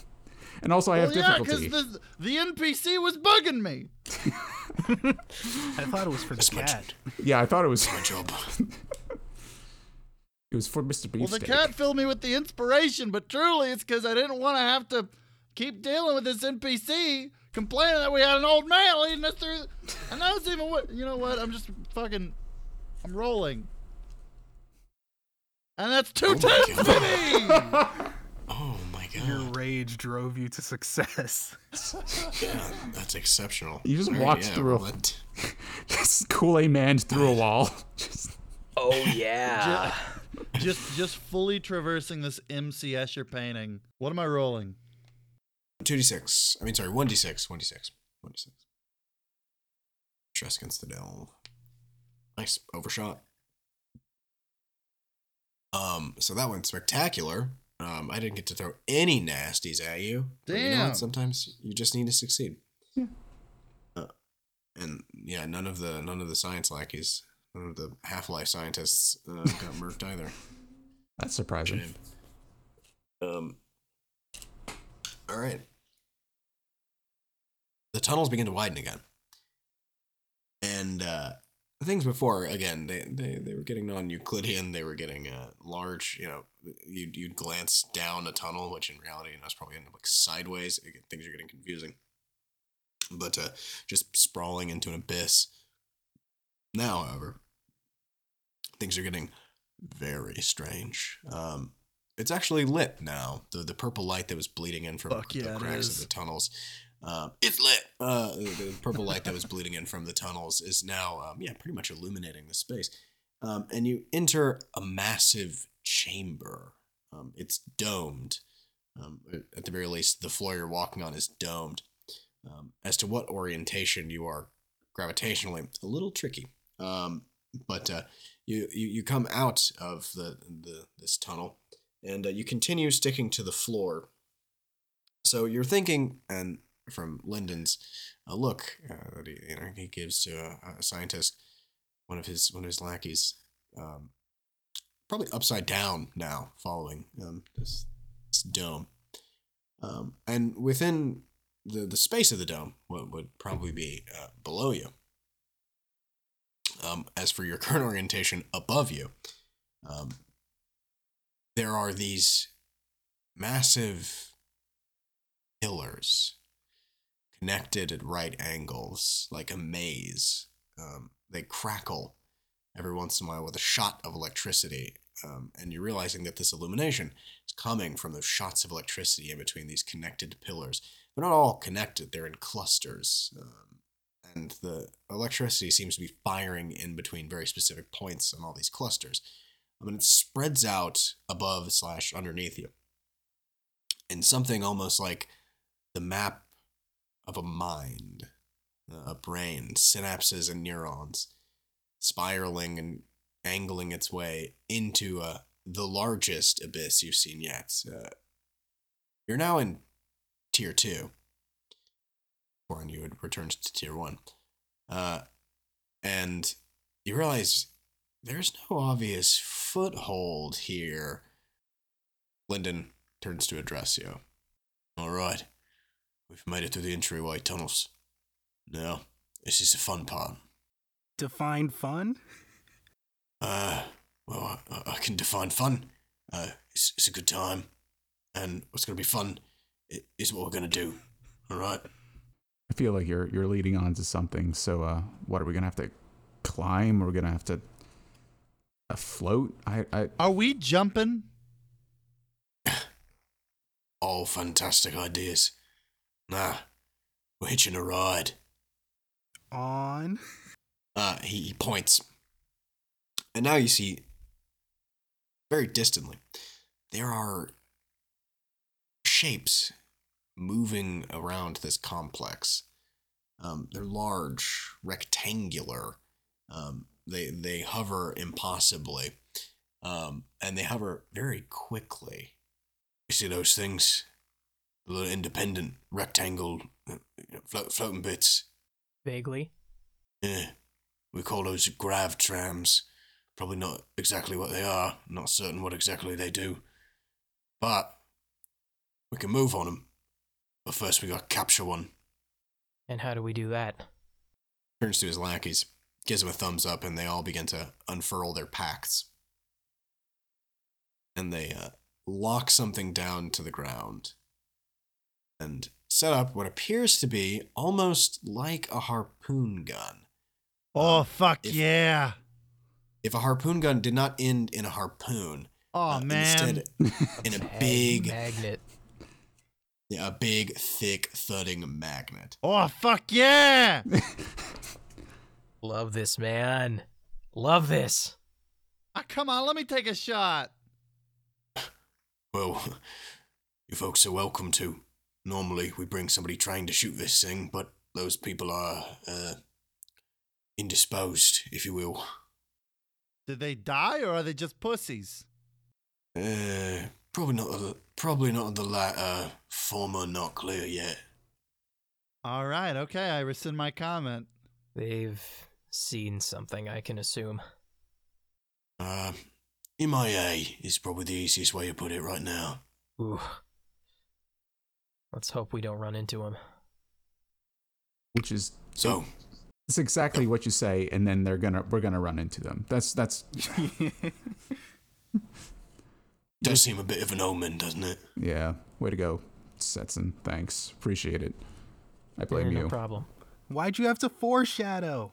and also, I have well, yeah, because the the NPC was bugging me. I thought it was for the That's my cat. Yeah, I thought it was My job. it was for Mr. Beast. Well, the cat filled me with the inspiration, but truly it's because I didn't want to have to keep dealing with this NPC complaining that we had an old man leading us through. And that was even what you know. What I'm just fucking, I'm rolling, and that's two Oh my for me. Oh my god! Your rage drove you to success. Yeah, that's exceptional. You just All right, walked yeah, through a- well, that- Just Kool Aid Man through a wall. Just Oh yeah. just, just fully traversing this MCS you're painting. What am I rolling? 2d6. I mean, sorry, 1d6. 1d6. 1d6. Stress against the delve. Nice. Overshot. Um, so that went spectacular. Um, I didn't get to throw any nasties at you. but You know Damn. what? Sometimes you just need to succeed. Yeah. Uh, and yeah, none of the none of the science lackeys, none of the Half Life scientists uh, got murked either. that's surprising. Um. All right. The tunnels begin to widen again, and uh, things before again they, they, they were getting non-Euclidean. They were getting uh, large. You know, you'd you'd glance down a tunnel, which in reality, you know, it's probably end up like sideways. It Things are getting confusing. But uh, just sprawling into an abyss. Now, however, things are getting very strange. Um, it's actually lit now. The the purple light that was bleeding in from Fuck the yeah, cracks of the tunnels. Um, it's lit. Uh, the, the purple light that was bleeding in from the tunnels is now, um, yeah, pretty much illuminating the space. Um, and you enter a massive chamber. Um, it's domed. Um, at the very least, the floor you're walking on is domed. Um, as to what orientation you are gravitationally, a little tricky. Um, but uh, you, you you come out of the, the this tunnel, and uh, you continue sticking to the floor. So you're thinking, and from Lyndon's uh, look uh, that he, you know, he gives to a, a scientist, one of his one of his lackeys, um, probably upside down now, following um, this this dome, um, and within the the space of the dome, what would probably be uh, below you. Um, as for your current orientation above you, um, there are these massive pillars connected at right angles, like a maze. Um, they crackle every once in a while with a shot of electricity, um, and you're realizing that this illumination is coming from those shots of electricity in between these connected pillars. They're not all connected; they're in clusters. Um, and the electricity seems to be firing in between very specific points on all these clusters. I mean, it spreads out above slash underneath you And something almost like the map of a mind, a brain, synapses and neurons, spiraling and angling its way into uh, the largest abyss you've seen yet. Uh, you're now in tier two. Or you had returned to tier one. Uh, and you realize there's no obvious foothold here. Lyndon turns to address you. All right, we've made it through the entryway tunnels. Now, this is the fun part. Define fun? Uh, well, I, I can define fun. Uh, it's, it's a good time, and what's going to be fun is what we're going to do. All right. I feel like you're you're leading on to something. So, uh, what are we gonna have to climb? Or we're gonna have to uh, float? I, I Are we jumping? All fantastic ideas. Nah, we're hitching a ride. On. Uh, he, he points. And now you see, very distantly, there are shapes moving around this complex. Um, they're large, rectangular. Um, they they hover impossibly, um, and they hover very quickly. You see those things, little independent rectangle uh, float, floating bits. Vaguely. Yeah, we call those grav trams. Probably not exactly what they are. Not certain what exactly they do, but we can move on them. But first, we got to capture one. And how do we do that? Turns to his lackeys, gives them a thumbs up, and they all begin to unfurl their packs. And they uh, lock something down to the ground and set up what appears to be almost like a harpoon gun. Oh fuck if- yeah! If a harpoon gun did not end in a harpoon, Oh uh, man! instead in a big, magnet. yeah, a big, thick, thudding magnet. Oh fuck yeah! Love this, man. Love this. Ah, come on, let me take a shot. Well, you folks are welcome to. Normally, we bring somebody trained to shoot this thing, but those people are uh, indisposed, if you will. Did they die or are they just pussies? Uh, probably not. The, probably not the latter. Former not clear yet. All right, okay, I rescind my comment. They've seen something, I can assume. Uh, MIA is probably the easiest way to put it right now. Ooh. Let's hope we don't run into him. which is So, it's exactly what you say, and then they're gonna we're gonna run into them. That's that's does seem a bit of an omen, doesn't it? yeah. Way to go, Setson. Thanks, appreciate it. I blame you. No problem. Why'd you have to foreshadow?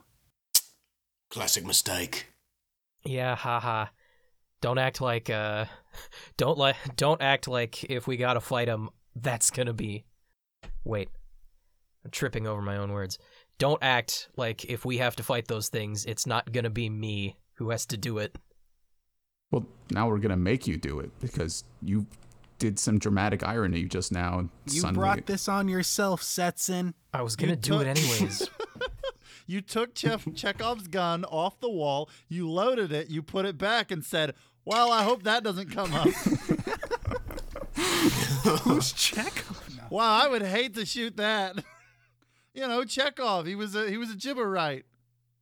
Classic mistake. Yeah, haha. Don't act like uh don't like don't act like if we gotta fight him, that's gonna be Wait. I'm tripping over my own words. Don't act like if we have to fight those things, it's not gonna be me who has to do it. Well, now we're gonna make you do it because you did some dramatic irony just now. and You suddenly- brought this on yourself, Setson. I was gonna You do it anyways. You took Chef Chekhov's gun off the wall, you loaded it, you put it back, and said, "Well, I hope that doesn't come up." Who's Chekhov? No. wow, I would hate to shoot that. you know, Chekhov, he was a he was a gibberite.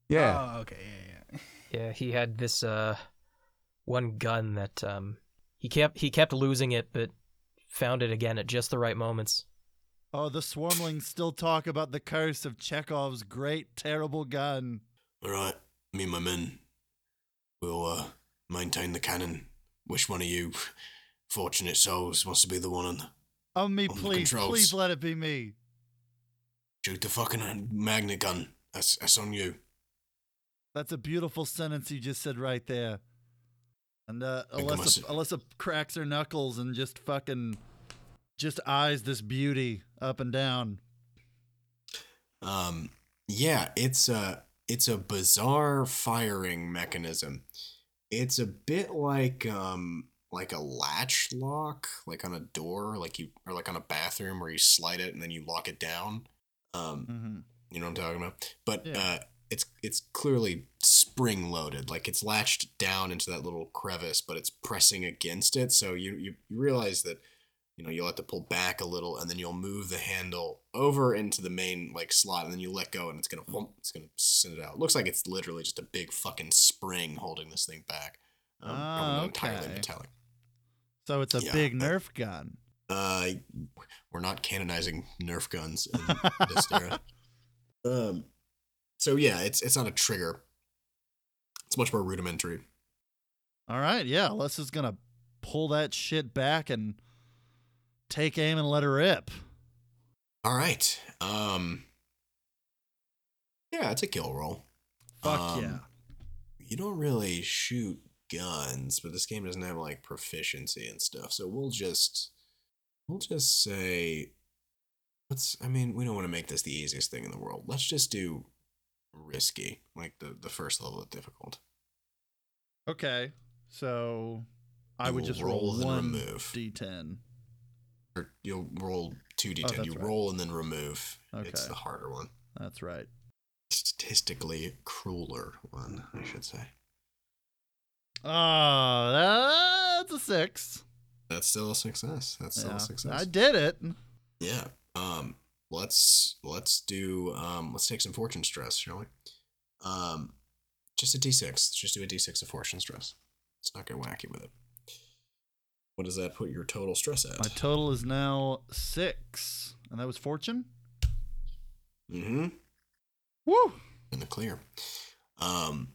Yeah, Oh, okay. Yeah, yeah. yeah, he had this uh one gun that um he kept he kept losing it but found it again at just the right moments. Oh, the swarmlings still talk about the curse of Chekhov's great, terrible gun. All right, me and my men will uh, maintain the cannon. Which one of you fortunate souls wants to be the one on Oh, me, On the please, please let it be me. shoot the fucking magnet gun? That's that's on you. That's a beautiful sentence you just said right there. And uh, Alyssa. Alyssa cracks her knuckles and just fucking just eyes this beauty up and down. Um, yeah, it's a it's a bizarre firing mechanism. It's a bit like um like a latch lock, like on a door, like you or like on a bathroom where you slide it and then you lock it down. Um, hmm you know what I'm talking about? But Yeah. uh, it's it's clearly spring loaded, like it's latched down into that little crevice, but it's pressing against it. So you you, you realize that you know you'll have to pull back a little, and then you'll move the handle over into the main like slot, and then you let go, and it's gonna whoomp, it's gonna send it out. It looks like it's literally just a big fucking spring holding this thing back. Um, Ah, not entirely metallic. So it's a Yeah, big Nerf gun. Uh, we're not canonizing Nerf guns in this era. Um, so yeah, it's it's not a trigger. It's much more rudimentary. All right, yeah, Alyssa's gonna pull that shit back and take aim and let her rip. All right. Um, Yeah, it's a kill roll. Fuck Um, yeah. You don't really shoot guns, but this game doesn't have like proficiency and stuff. So we'll just we'll just say let's I mean, we don't want to make this the easiest thing in the world. Let's just do risky, like the the first level of difficult. Okay. So I You would just roll roll and one remove. d10. Or you'll roll 2d10. Oh, you right. roll and then remove. Okay. It's the harder one. That's right. Statistically crueler one, I should say. Oh, that's a six. That's still a success. That's still Yeah, a success. I did it. Yeah. Um let's let's do um let's take some fortune stress, shall we? Um just a D six. Let's just do a D six of fortune stress. Let's not get wacky with it. What does that put your total stress at? My total is now six, and that was fortune. mm-hmm. Woo! In the clear. Um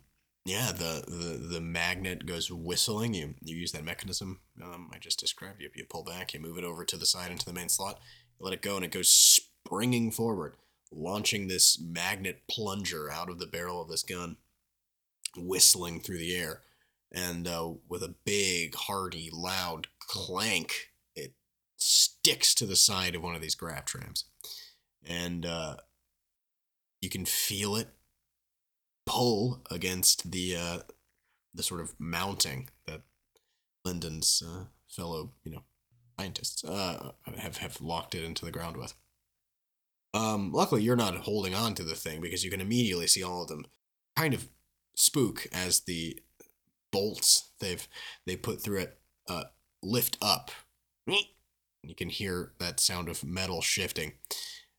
yeah, the, the the magnet goes whistling. You you use that mechanism um, I just described. You you pull back, you move it over to the side into the main slot, you let it go, and it goes springing forward, launching this magnet plunger out of the barrel of this gun, whistling through the air, and uh, with a big, hearty, loud clank, it sticks to the side of one of these grav trams, and uh, you can feel it pull against the uh, the sort of mounting that Lyndon's uh, fellow, you know, scientists uh, have have locked it into the ground with. Um, luckily, you're not holding on to the thing because you can immediately see all of them kind of spook as the bolts they've they put through it uh, lift up. You can hear that sound of metal shifting,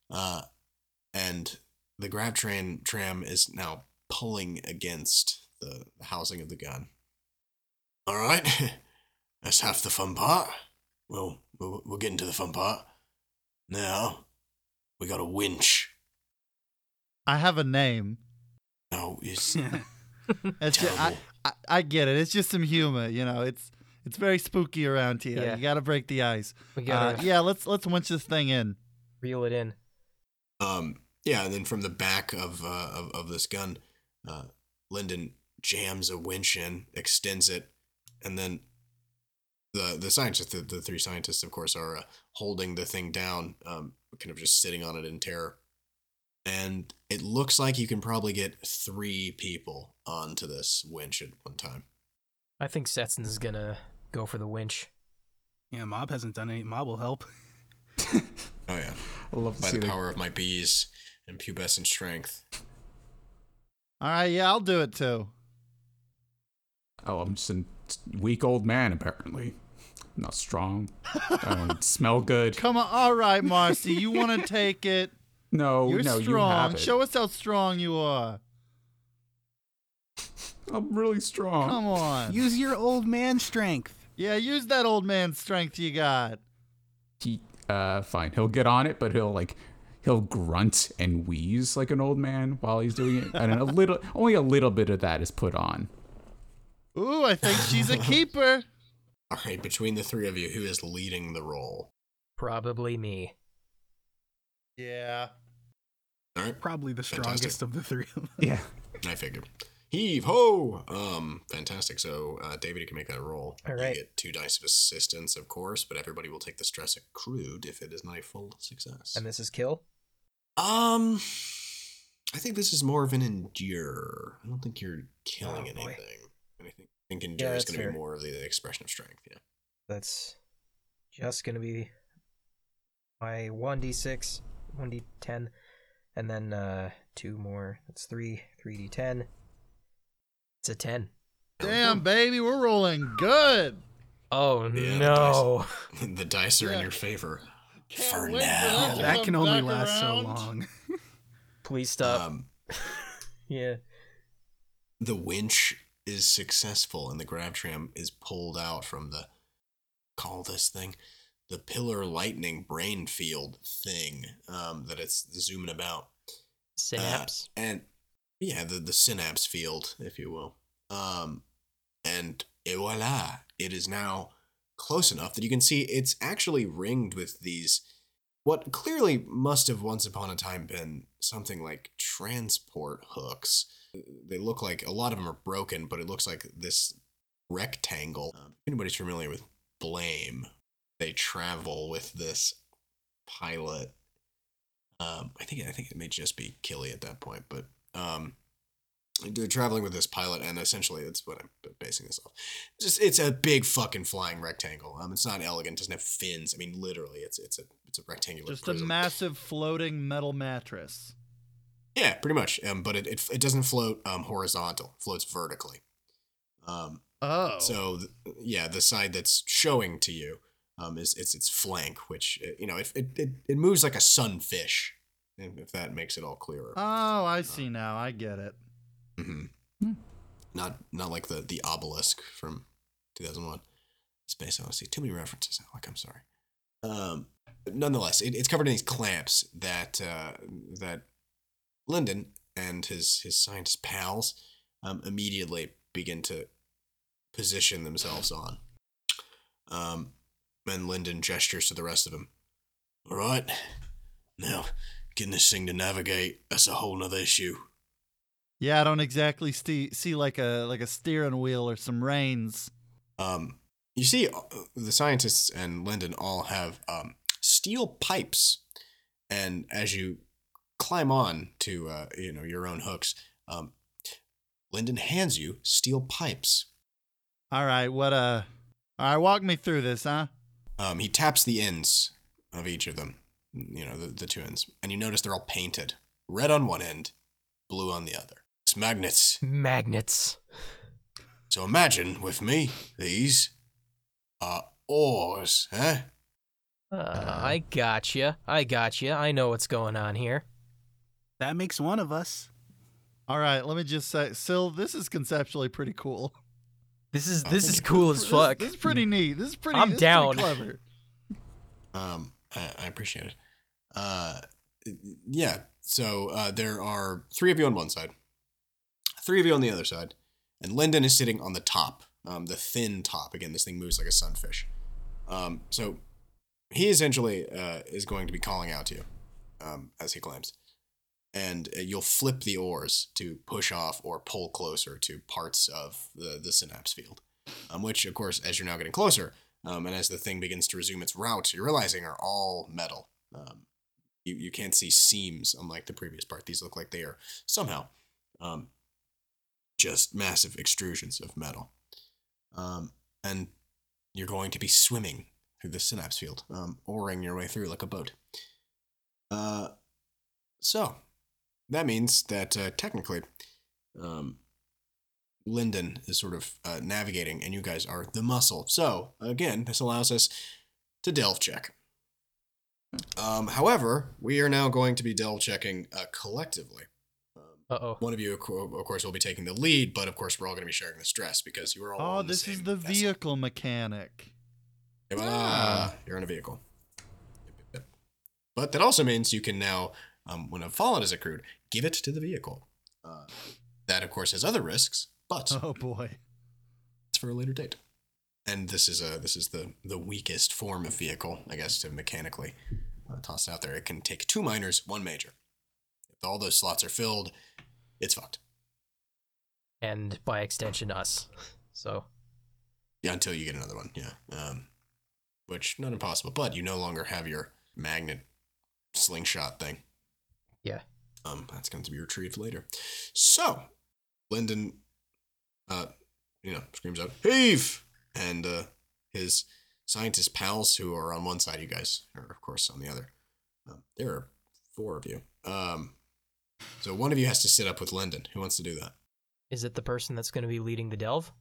uh, and the grav train tram is now pulling against the, the housing of the gun. All right, that's half the fun part. Well, we'll, we'll get into the fun part. Now, we got a winch. I have a name. No, it's It's ju- I. I, I get it. It's just some humor, you know. It's it's very spooky around here. Yeah. You got to break the ice. We Uh, gotta yeah, let's let's winch this thing in. reel it in. Um, yeah, and then from the back of uh, of, of this gun, uh, Lyndon jams a winch in, extends it, and then the the scientists, the, the three scientists, of course, are uh, holding the thing down, um, kind of just sitting on it in terror. And it looks like you can probably get three people onto this winch at one time. I think Setson's gonna go for the winch. Yeah, Mob hasn't done any. Mob will help. Oh yeah, I love to by see the the power of my bees and pubescent strength. All right, yeah, I'll do it too. Oh, I'm just a weak old man, apparently. Not strong. I don't smell good. Come on, all right, Marcy, you want to take it? No, You're no, you have strong. it. Show us how strong you are. I'm really strong. Come on. Use your old man strength. Yeah, use that old man strength you got. He, uh, fine. He'll get on it, but he'll like, he'll grunt and wheeze like an old man while he's doing it, and a little, only a little bit of that is put on. Ooh, I think she's a keeper. All right, between the three of you, who is leading the role? Probably me. Yeah. All right, Probably the Fantastic. strongest of the three of them. Yeah. I figured. Heave ho! Um, fantastic. So, uh, David, you can make that roll. All right. You get two dice of assistance, of course, but everybody will take the stress accrued if it is not a full success. And this is kill. Um, I think this is more of an endure. I don't think you're killing Oh, anything. I think, I think endure is going to be more of the, the expression of strength. Yeah. That's just gonna be my one d six, one d ten, and then uh two more. That's three, three d ten. It's a ten. Damn, baby, we're rolling good. Oh Yeah, the no! the dice are in your favor. Can't For wait for now. that to That can only back last so long. Please stop. Um, yeah. the winch is successful and the grav tram is pulled out from the call this thing the pillar lightning brain field thing um, that it's zooming about Synapse. Uh, and yeah the, the synapse field if you will um, and et voila it is now close enough that you can see it's actually ringed with these what clearly must have once upon a time been something like transport hooks. They look like a lot of them are broken, but it looks like this rectangle. Um, if anybody's familiar with Blame, they travel with this pilot. Um, I think I think it may just be Killy at that point, but um, they're traveling with this pilot, and essentially that's what I'm basing this off. Just it's a big fucking flying rectangle. Um, it's not elegant, doesn't have fins. I mean, literally, it's it's a it's a rectangular. Just a massive floating metal mattress. Yeah, pretty much. Um, but it, it it doesn't float um horizontal. It floats vertically. Um, Oh. so th- yeah, the side that's showing to you um is it's its flank, which uh, you know if it, it it moves like a sunfish, if if that makes it all clearer. Oh, I see now. I get it. Hmm Hmm. Not not like the the obelisk from 2001. Space Odyssey. Too many references, Alec. I'm sorry. Um, nonetheless, it, it's covered in these clamps that uh, that Lyndon and his his scientist pals um, immediately begin to position themselves on. Um, and Lyndon gestures to the rest of them. All right, now getting this thing to navigate that's a whole nother issue. Yeah, I don't exactly see see like a like a steering wheel or some reins. Um, you see, uh, the scientists and Lyndon all have um, steel pipes, and as you climb on to uh, you know your own hooks, um, Lyndon hands you steel pipes. All right, what uh All right, walk me through this, huh? Um, he taps the ends of each of them, you know, the, the two ends, and you notice they're all painted red on one end, blue on the other. It's magnets. Magnets. So imagine with me, these are oars, huh? Uh, I gotcha. I gotcha. I know what's going on here. That makes one of us. All right, let me just say, Sil, this is conceptually pretty cool. This is this is cool as fuck. This, is pretty neat. This is pretty. I'm this is pretty down. clever. Um, I, I appreciate it. Uh, yeah. So uh, there are three of you on one side, three of you on the other side, and Lyndon is sitting on the top, um, the thin top. Again, this thing moves like a sunfish. Um, so he essentially uh, is going to be calling out to you um, as he climbs, and uh, you'll flip the oars to push off or pull closer to parts of the the synapse field, um, which, of course, as you're now getting closer, um, and as the thing begins to resume its route, you're realizing are all metal. Um, you, you can't see seams unlike the previous part. These look like they are somehow um, just massive extrusions of metal. Um, and you're going to be swimming through the synapse field, um, oaring your way through like a boat. Uh, so that means that uh, technically, um, Lyndon is sort of uh, navigating, and you guys are the muscle. So again, this allows us to delve check. Um, however, we are now going to be delve checking uh, collectively. Um, Uh oh. one of you, of course, will be taking the lead, but of course, we're all going to be sharing the stress because you are all. Oh, on the this is the vessel. vehicle mechanic. Yeah, well, ah, you're in a vehicle. But that also means you can now, um, when a fallout is accrued, give it to the vehicle. Uh, that, of course, has other risks, but Oh boy. it's for a later date. And this is a this is the the weakest form of vehicle, I guess, to mechanically uh, toss out there. It can take two minors, one major. If all those slots are filled, it's fucked. And by extension, us. So Yeah, until you get another one. Yeah. Um, which not impossible, but you no longer have your magnet slingshot thing. yeah. Um, that's going to be retrieved later. So, Lyndon, uh, you know, screams out, "Heave!" and uh, his scientist pals, who are on one side, you guys are of course on the other. Um, there are four of you. Um, so one of you has to sit up with Lyndon. Who wants to do that? Is it the person that's going to be leading the delve?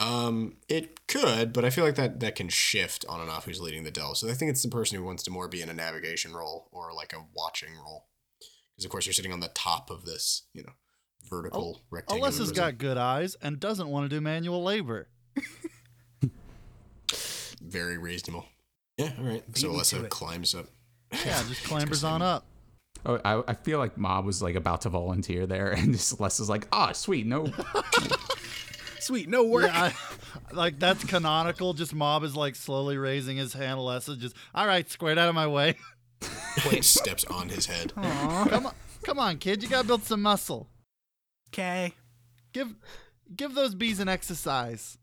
Um, it could, but I feel like that that can shift on and off who's leading the delve. So I think it's the person who wants to more be in a navigation role or like a watching role, because of course you're sitting on the top of this, you know, vertical rectangle. Alessa's got good eyes and doesn't want to do manual labor. very reasonable. Yeah, all right. So Beat me Alessa climbs up. Yeah, just clambers on up. Oh, I, I feel like Mob was like about to volunteer there, and just Les is like, "Ah, sweet, no." Sweet, no work. Yeah, I, like that's canonical. Just Mob is like slowly raising his hand. Alessa just, all right, squared out of my way. Steps on his head. Come on, come on, kid. You gotta build some muscle. Okay. Give, give those bees an exercise.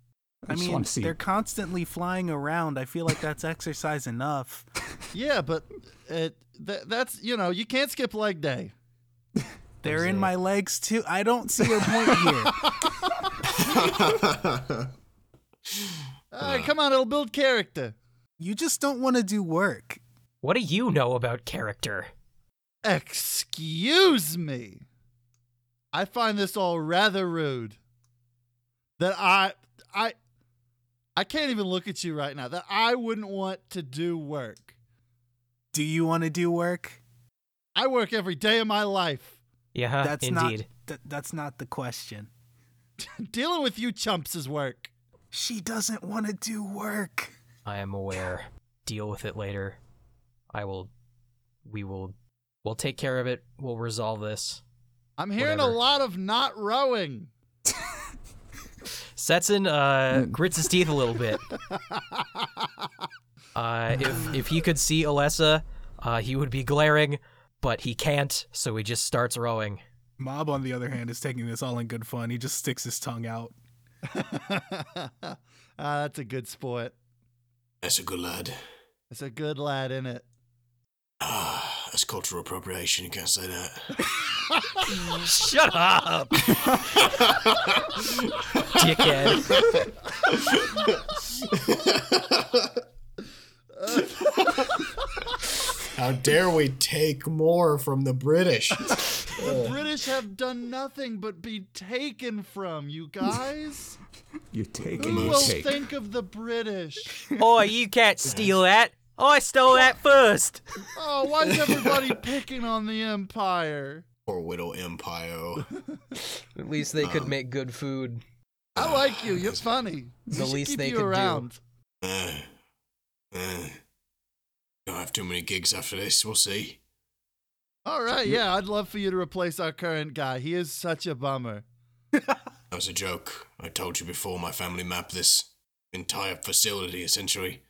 I just mean, wanna see- they're constantly flying around. I feel like that's exercise enough. Yeah, but it th- that's you know you can't skip leg day. They're in my legs too. I don't see your point here. All right, come on, it'll build character. You just don't want to do work. What do you know about character? Excuse me. I find this all rather rude. That I I I can't even look at you right now. That I wouldn't want to do work. Do you want to do work? I work every day of my life. Yeah, That's indeed. not th- that's not the question. Dealing with you chumps is work. She doesn't want to do work. I am aware. Deal with it later. I will. We will. We'll take care of it. We'll resolve this. I'm hearing Whatever. a lot of not rowing. Setson uh, grits his teeth a little bit. Uh, if if he could see Alessa, uh, he would be glaring, but he can't, so he just starts rowing. Mob, on the other hand, is taking this all in good fun. He just sticks his tongue out. ah, that's a good sport. That's a good lad. It's a good lad, in it? Ah, that's cultural appropriation. You can't say that. Shut up, dickhead. How dare we take more from the British? The British have done nothing but be taken from you guys. You take Who and you will take. think of the British? Boy, you can't steal that. I stole that first. Oh, why is everybody picking on the Empire? Poor widow Empire. At least they could make good food. I like you. You're funny. We The should least keep they you could do. around. Uh, uh, don't have too many gigs after this. We'll see. All right, yeah, I'd love for you to replace our current guy. He is such a bummer. That was a joke. I told you before. My family mapped this entire facility. Essentially,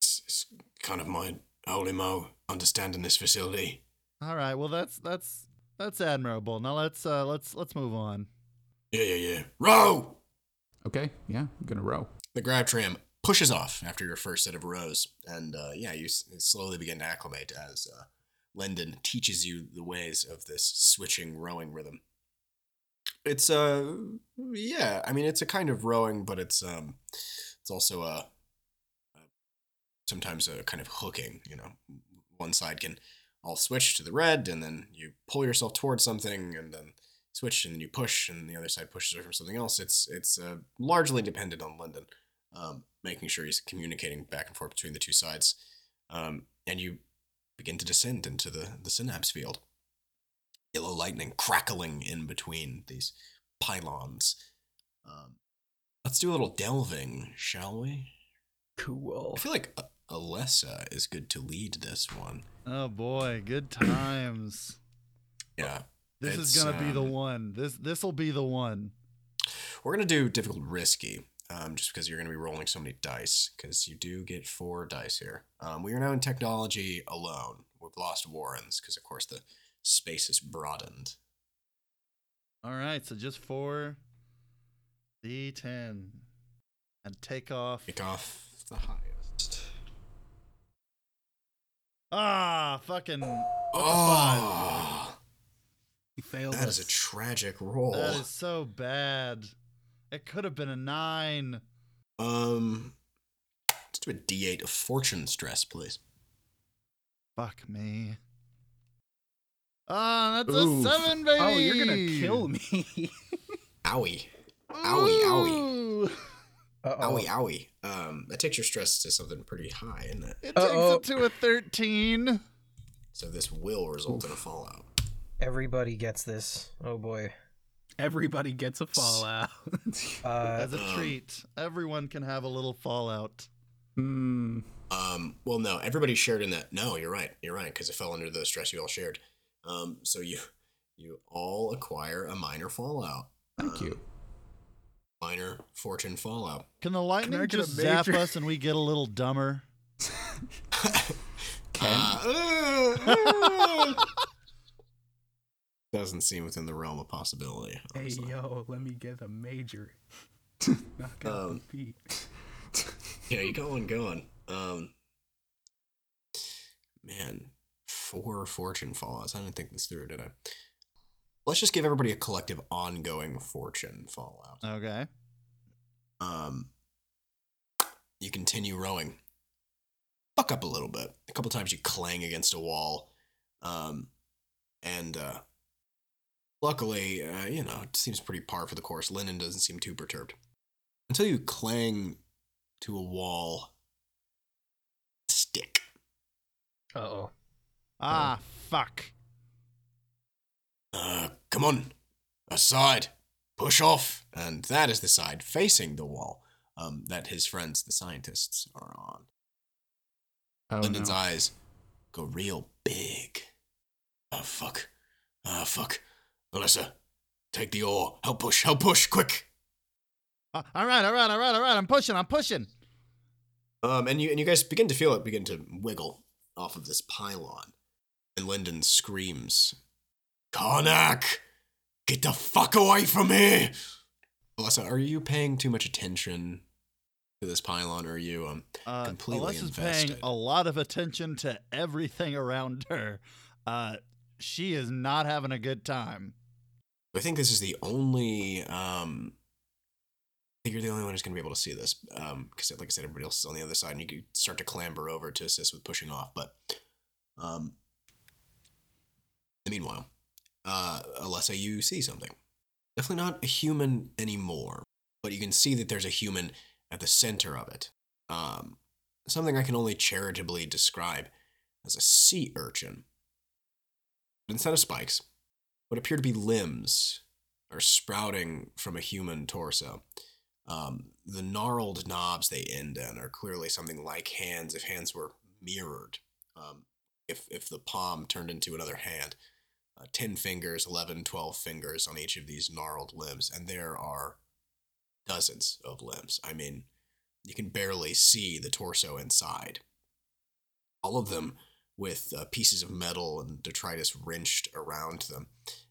it's, it's kind of my holy mo understanding this facility. All right, well that's that's that's admirable. Now let's uh let's let's move on. Yeah, yeah, yeah. Row. Okay, yeah, I'm gonna row. The grav tram pushes off after your first set of rows, and uh, yeah, you s- slowly begin to acclimate as uh, Lyndon teaches you the ways of this switching rowing rhythm. It's uh, yeah, I mean it's a kind of rowing, but it's um, it's also a, a sometimes a kind of hooking. You know, one side can all switch to the red, and then you pull yourself towards something, and then switch, and then you push, and the other side pushes away from something else. It's it's uh, largely dependent on Lyndon, um, making sure he's communicating back and forth between the two sides, um, and you begin to descend into the the synapse field. Yellow lightning crackling in between these pylons. Um, let's do a little delving, shall we? Cool. I feel like uh, Alessa is good to lead this one. Oh boy, good times. Yeah, This is gonna be the um, one. This this'll be the one. We're gonna do difficult risky, um, just because you're gonna be rolling so many dice. Because you do get four dice here. Um, we are now in technology alone. We've lost Warrens because, of course, the space is broadened. All right, so just four D10 and take off. Take off the highest. Ah, fucking. Oh, He failed that us. is a tragic roll. That is so bad. It could have been a nine. Um, let's do a D8 of fortune stress, please. Fuck me. Ah, that's Oof. a seven, baby. oh, you're gonna kill me. Owie, owie, owie, Ooh. owie, owie. Um, that takes your stress to something pretty high, isn't it? It Uh-oh. takes it to a thirteen. So this will result in a fallout. Everybody gets this. Oh boy. Everybody gets a fallout. Uh, As a treat, everyone can have a little fallout. Hmm. Um, well, no, everybody shared in that. No, you're right. You're right because it fell under the stress you all shared. Um, so you you all acquire a minor fallout, Thank you. Minor fortune fallout. Can the lightning I get a just zap major? us and we get a little dumber? Uh, doesn't seem within the realm of possibility. Hey honestly. yo, let me get a major. Knock out Um, the beat. Yeah, you going, going. Um, man, four fortune fallouts. I didn't think this through, did I? Let's just give everybody a collective ongoing fortune fallout. Okay. Um, you continue rowing. Fuck up a little bit. A couple times you clang against a wall. Um, and uh, luckily, uh, you know, it seems pretty par for the course. Lyndon doesn't seem too perturbed until you clang to a wall. Stick. Uh oh. Ah, fuck. Uh, come on, aside, push off, and that is the side facing the wall. Um, that his friends, the scientists, are on. Oh, Lyndon's no. eyes go real big. Oh fuck. Oh, fuck. Alessa, take the oar. Help push, help push, quick. Uh, all right, all right, all right, all right. I'm pushing. I'm pushing. Um, and you and you guys begin to feel it begin to wiggle off of this pylon. And Lyndon screams, Karnak! Get the fuck away from here! Alessa, are you paying too much attention to this pylon, or are you um Uh, Completely Alessa's invested. paying a lot of attention to everything around her. Uh, she is not having a good time. I think this is the only. Um, I think you're the only one who's going to be able to see this. Um, because like I said, everybody else is on the other side, and you could start to clamber over to assist with pushing off. But, um, meanwhile, uh, Alessa, you see something. Definitely not a human anymore, but you can see that there's a human at the center of it. Um, something I can only charitably describe as a sea urchin. But instead of spikes, what appear to be limbs are sprouting from a human torso. Um, the gnarled knobs they end in are clearly something like hands if hands were mirrored. Um, if, if the palm turned into another hand. Uh, 10 fingers, 11, 12 fingers on each of these gnarled limbs. And there are dozens of limbs. I mean, you can barely see the torso inside. All of them with uh, pieces of metal and detritus wrenched around them.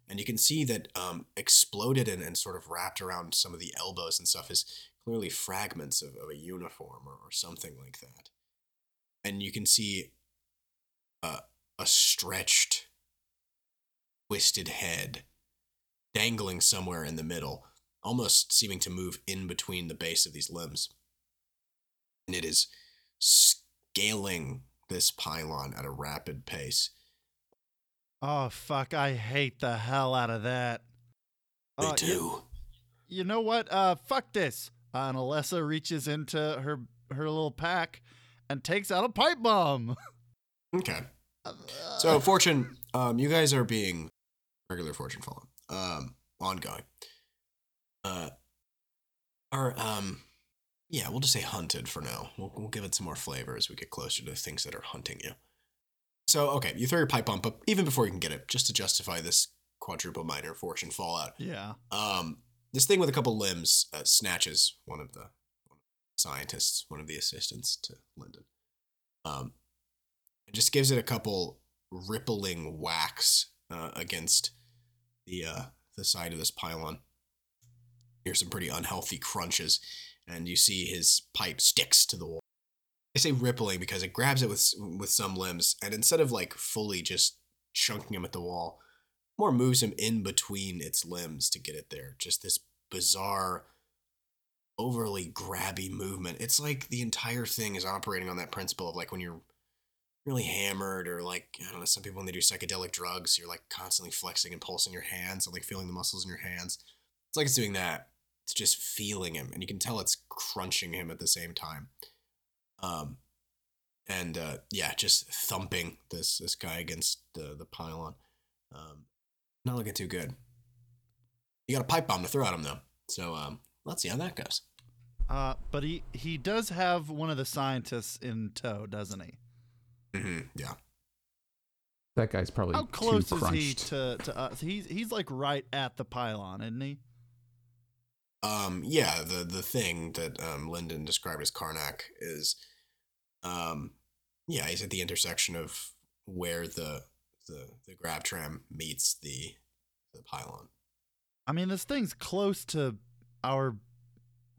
And you can see that um, exploded and, and sort of wrapped around some of the elbows and stuff is clearly fragments of, of a uniform or, or something like that. And you can see uh, a stretched, twisted head dangling somewhere in the middle, almost seeming to move in between the base of these limbs. And it is scaling this pylon at a rapid pace. Oh fuck! I hate the hell out of that. Me Uh, too. You know what? Uh, fuck this. Uh, and Alessa reaches into her her little pack and takes out a pipe bomb. Okay. So fortune, um, you guys are being regular fortune fallen, um, ongoing. Uh, are um, yeah, we'll just say hunted for now. We'll we'll give it some more flavor as we get closer to the things that are hunting you. So okay, you throw your pipe bomb, but even before you can get it, just to justify this quadruple minor fortune fallout, yeah. um, this thing with a couple limbs uh, snatches one of the scientists, one of the assistants to Lyndon. Um, and just gives it a couple rippling whacks uh, against the uh, the side of this pylon. Here's some pretty unhealthy crunches, and you see his pipe sticks to the wall. I say rippling because it grabs it with with some limbs, and instead of like fully just chunking him at the wall, more moves him in between its limbs to get it there. Just this bizarre, overly grabby movement. It's like the entire thing is operating on that principle of like when you're really hammered or like I don't know, some people when they do psychedelic drugs, you're like constantly flexing and pulsing your hands and like feeling the muscles in your hands. It's like it's doing that. It's just feeling him, and you can tell it's crunching him at the same time. Um, and uh, yeah, just thumping this this guy against the the pylon. Um, not looking too good. You got a pipe bomb to throw at him though, so um, let's see how that goes. Uh, but he he does have one of the scientists in tow, doesn't he? Mm-hmm. Yeah. That guy's probably How close too is he crunched. to to us? He's he's like right at the pylon, isn't he? Um, yeah, the the thing that um, Lyndon described as Karnak is, um, yeah, he's at the intersection of where the the the grav tram meets the the pylon. I mean, this thing's close to our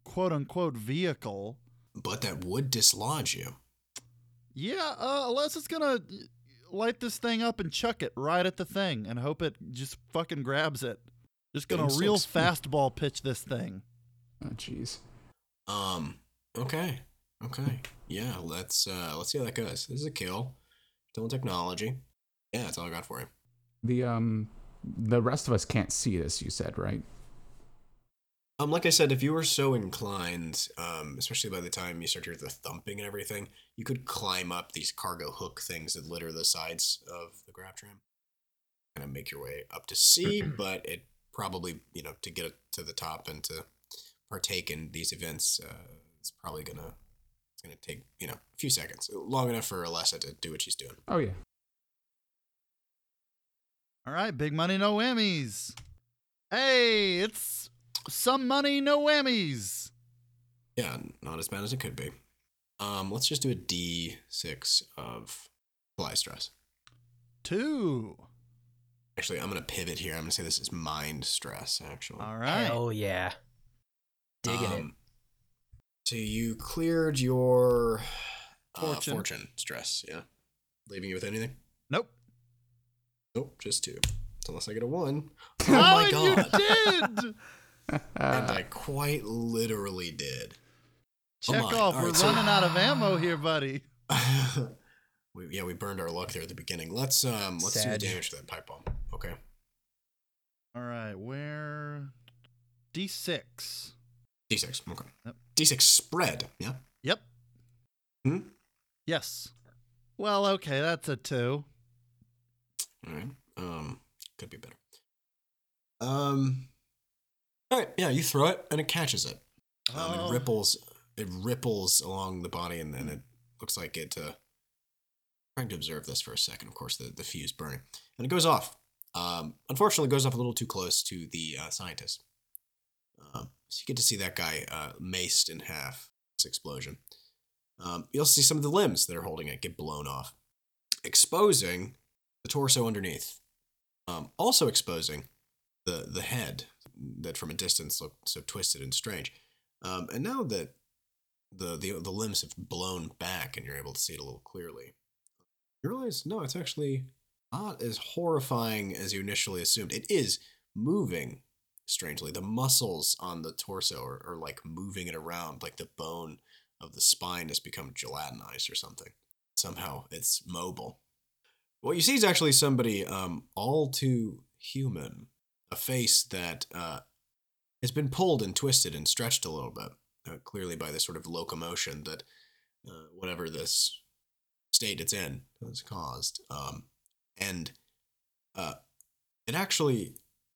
quote unquote vehicle. But that would dislodge you. Yeah, uh, unless it's gonna light this thing up and chuck it right at the thing and hope it just fucking grabs it. Just gonna Getting real six. fastball pitch this thing. Oh, jeez. Um. Okay. Okay. Yeah. Let's uh let's see how that goes. This is a kill. Still in technology. Yeah, that's all I got for you. The um, the rest of us can't see this. You said right? Um, like I said, if you were so inclined, um, especially by the time you start to hear the thumping and everything, you could climb up these cargo hook things that litter the sides of the grav tram. Kind of make your way up to sea, but it probably, you know, to get to the top and to partake in these events, uh, it's probably gonna it's gonna take you know a few seconds, long enough for Alessa to do what she's doing. Oh yeah. All right, big money, no whammies. Hey, it's some money, no whammies. Yeah, not as bad as it could be. Um, let's just do a D six of fly stress. Two. Actually, I'm gonna pivot here. I'm gonna say this is mind stress. Actually, All right. Hell yeah. Digging it. Um, So you cleared your uh, Fortune. fortune stress, yeah. Leaving you with anything? Nope. Nope, just two. Unless I get a one. Oh, Oh, my god! you did. and I quite literally did. Oh Check my. off. All We're right, so- running out of ammo here, buddy. we, yeah, we burned our luck there at the beginning. Let's um, let's Sag. do the damage to that pipe bomb. Okay. All right, where? D6. D6. Okay. Yep. D6 spread. Yeah. Yep. Hmm. Yes. Well, okay, that's a two. All right. Um, could be better. Um. Right. Yeah, you throw it and it catches it. Um, Oh. It ripples. It ripples along the body, and then it looks like it. Uh, trying to observe this for a second. Of course, the the fuse burning, and it goes off. Um, unfortunately, it goes off a little too close to the uh, scientist. Um, so you get to see that guy uh, maced in half. This explosion. Um, you also see some of the limbs that are holding it get blown off, exposing the torso underneath. Um, also exposing the the head that from a distance looked so twisted and strange. Um, and now that the, the the limbs have blown back and you're able to see it a little clearly, you realize no, it's actually not as horrifying as you initially assumed. It is moving strangely. The muscles on the torso are, are like moving it around, like the bone of the spine has become gelatinized or something. Somehow it's mobile. What you see is actually somebody um, all too human, a face that uh, has been pulled and twisted and stretched a little bit, uh, clearly by this sort of locomotion that uh, whatever this state it's in has caused. Um, and uh, it actually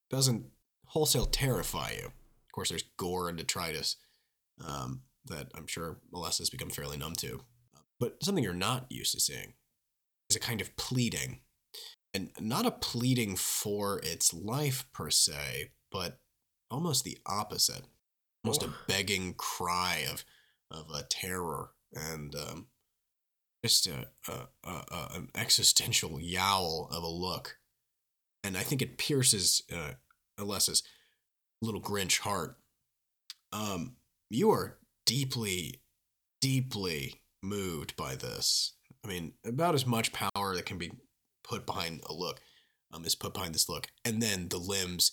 doesn't wholesale terrify you. Of course, there's gore and detritus um, that I'm sure Melissa has become fairly numb to. But something you're not used to seeing is a kind of pleading. And not a pleading for its life per se, but almost the opposite. Almost a begging cry of, of a terror and um, just a, a, a, a, an existential yowl of a look. And I think it pierces uh, Alessa's little Grinch heart. Um, you are deeply, deeply moved by this. I mean, about as much power that can be put behind a look um, is put behind this look. And then the limbs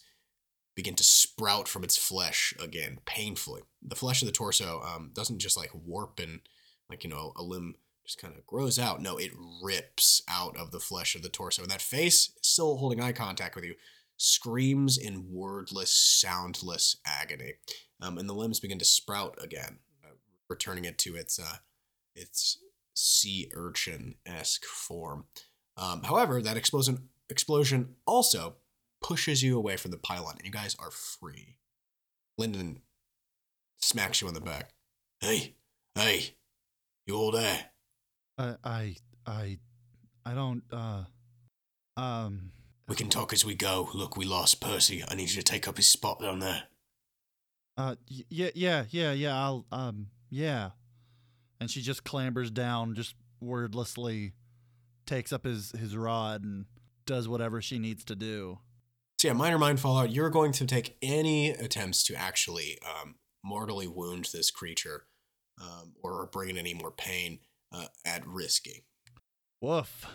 begin to sprout from its flesh again, painfully. The flesh of the torso um, doesn't just like warp and, like, you know, a limb just kind of grows out. No, it rips out of the flesh of the torso. And that face, still holding eye contact with you, screams in wordless, soundless agony. Um, and the limbs begin to sprout again, uh, returning it to its uh, its sea urchin esque form. Um, however, that explosion explosion also pushes you away from the pylon, and you guys are free. Lyndon smacks you on the back. Hey, hey, you all there? I, I, I, I don't. Uh, um. We can talk as we go. Look, we lost Percy. I need you to take up his spot down there. Uh. y- Yeah. Yeah. Yeah. Yeah. I'll. Um. Yeah. And she just clambers down, just wordlessly takes up his his rod and does whatever she needs to do. So yeah, minor mind fallout. You're going to take any attempts to actually um, mortally wound this creature, um, or bring in any more pain uh, at risking. Woof.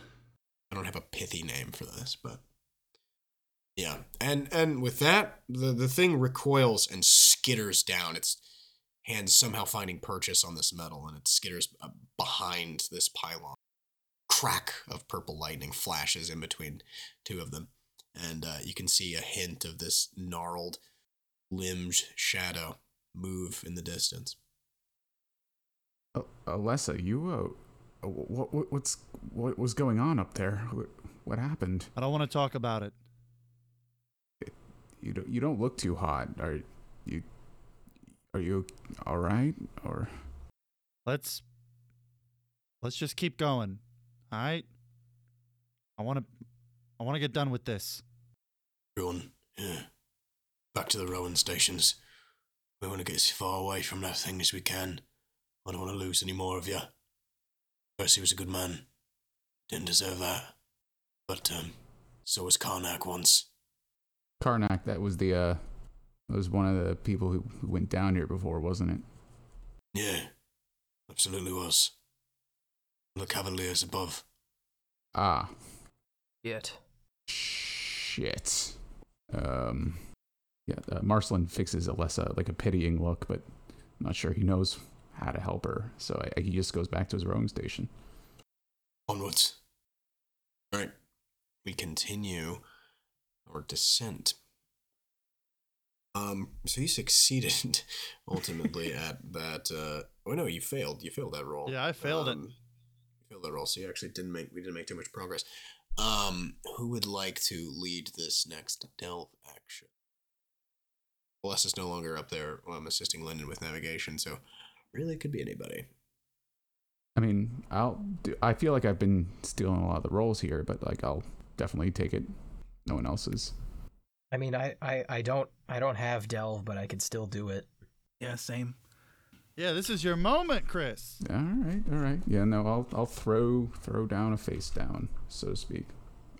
I don't have a pithy name for this, but yeah. And and with that, the the thing recoils and skitters down. Its hands somehow finding purchase on this metal, and it skitters uh, behind this pylon. Crack of purple lightning flashes in between two of them, and uh, you can see a hint of this gnarled, limbed shadow move in the distance. Uh, Alessa, you uh, what, what what's what was going on up there? What, what happened? I don't want to talk about it. You don't you don't look too hot. Are you are you all right or Let's let's just keep going. All right? I want to I want to get done with this. Everyone, yeah. Back to the Rowan stations. We want to get as far away from that thing as we can. I don't want to lose any more of you. Percy was a good man. Didn't deserve that. But, um, so was Karnak once. Karnak? That was the uh, that was one of the people who, who went down here before, wasn't it? Yeah, absolutely was. The Cavaliers above. Ah, Yet. shit. Um, yeah. Uh, Marcelin fixes Alessa like a pitying look, but I'm not sure he knows how to help her. So I, he just goes back to his rowing station. Onwards. Alright, we continue our descent. Um, so you succeeded ultimately at that. Uh, oh no, you failed. You failed that roll. Yeah, I failed it. Um, You failed that roll, so you actually didn't make. We didn't make too much progress. Um, who would like to lead this next delve action? Bless is no longer up there. Well, I'm assisting Lyndon with navigation, so really it could be anybody. I mean, I'll. Do, I feel like I've been stealing a lot of the roles here, but like I'll definitely take it. No one else's. I mean, I, I, I don't I don't have delve, but I could still do it. Yeah, same. Yeah, this is your moment, Chris. All right, all right. Yeah, no, I'll I'll throw throw down a face down, so to speak,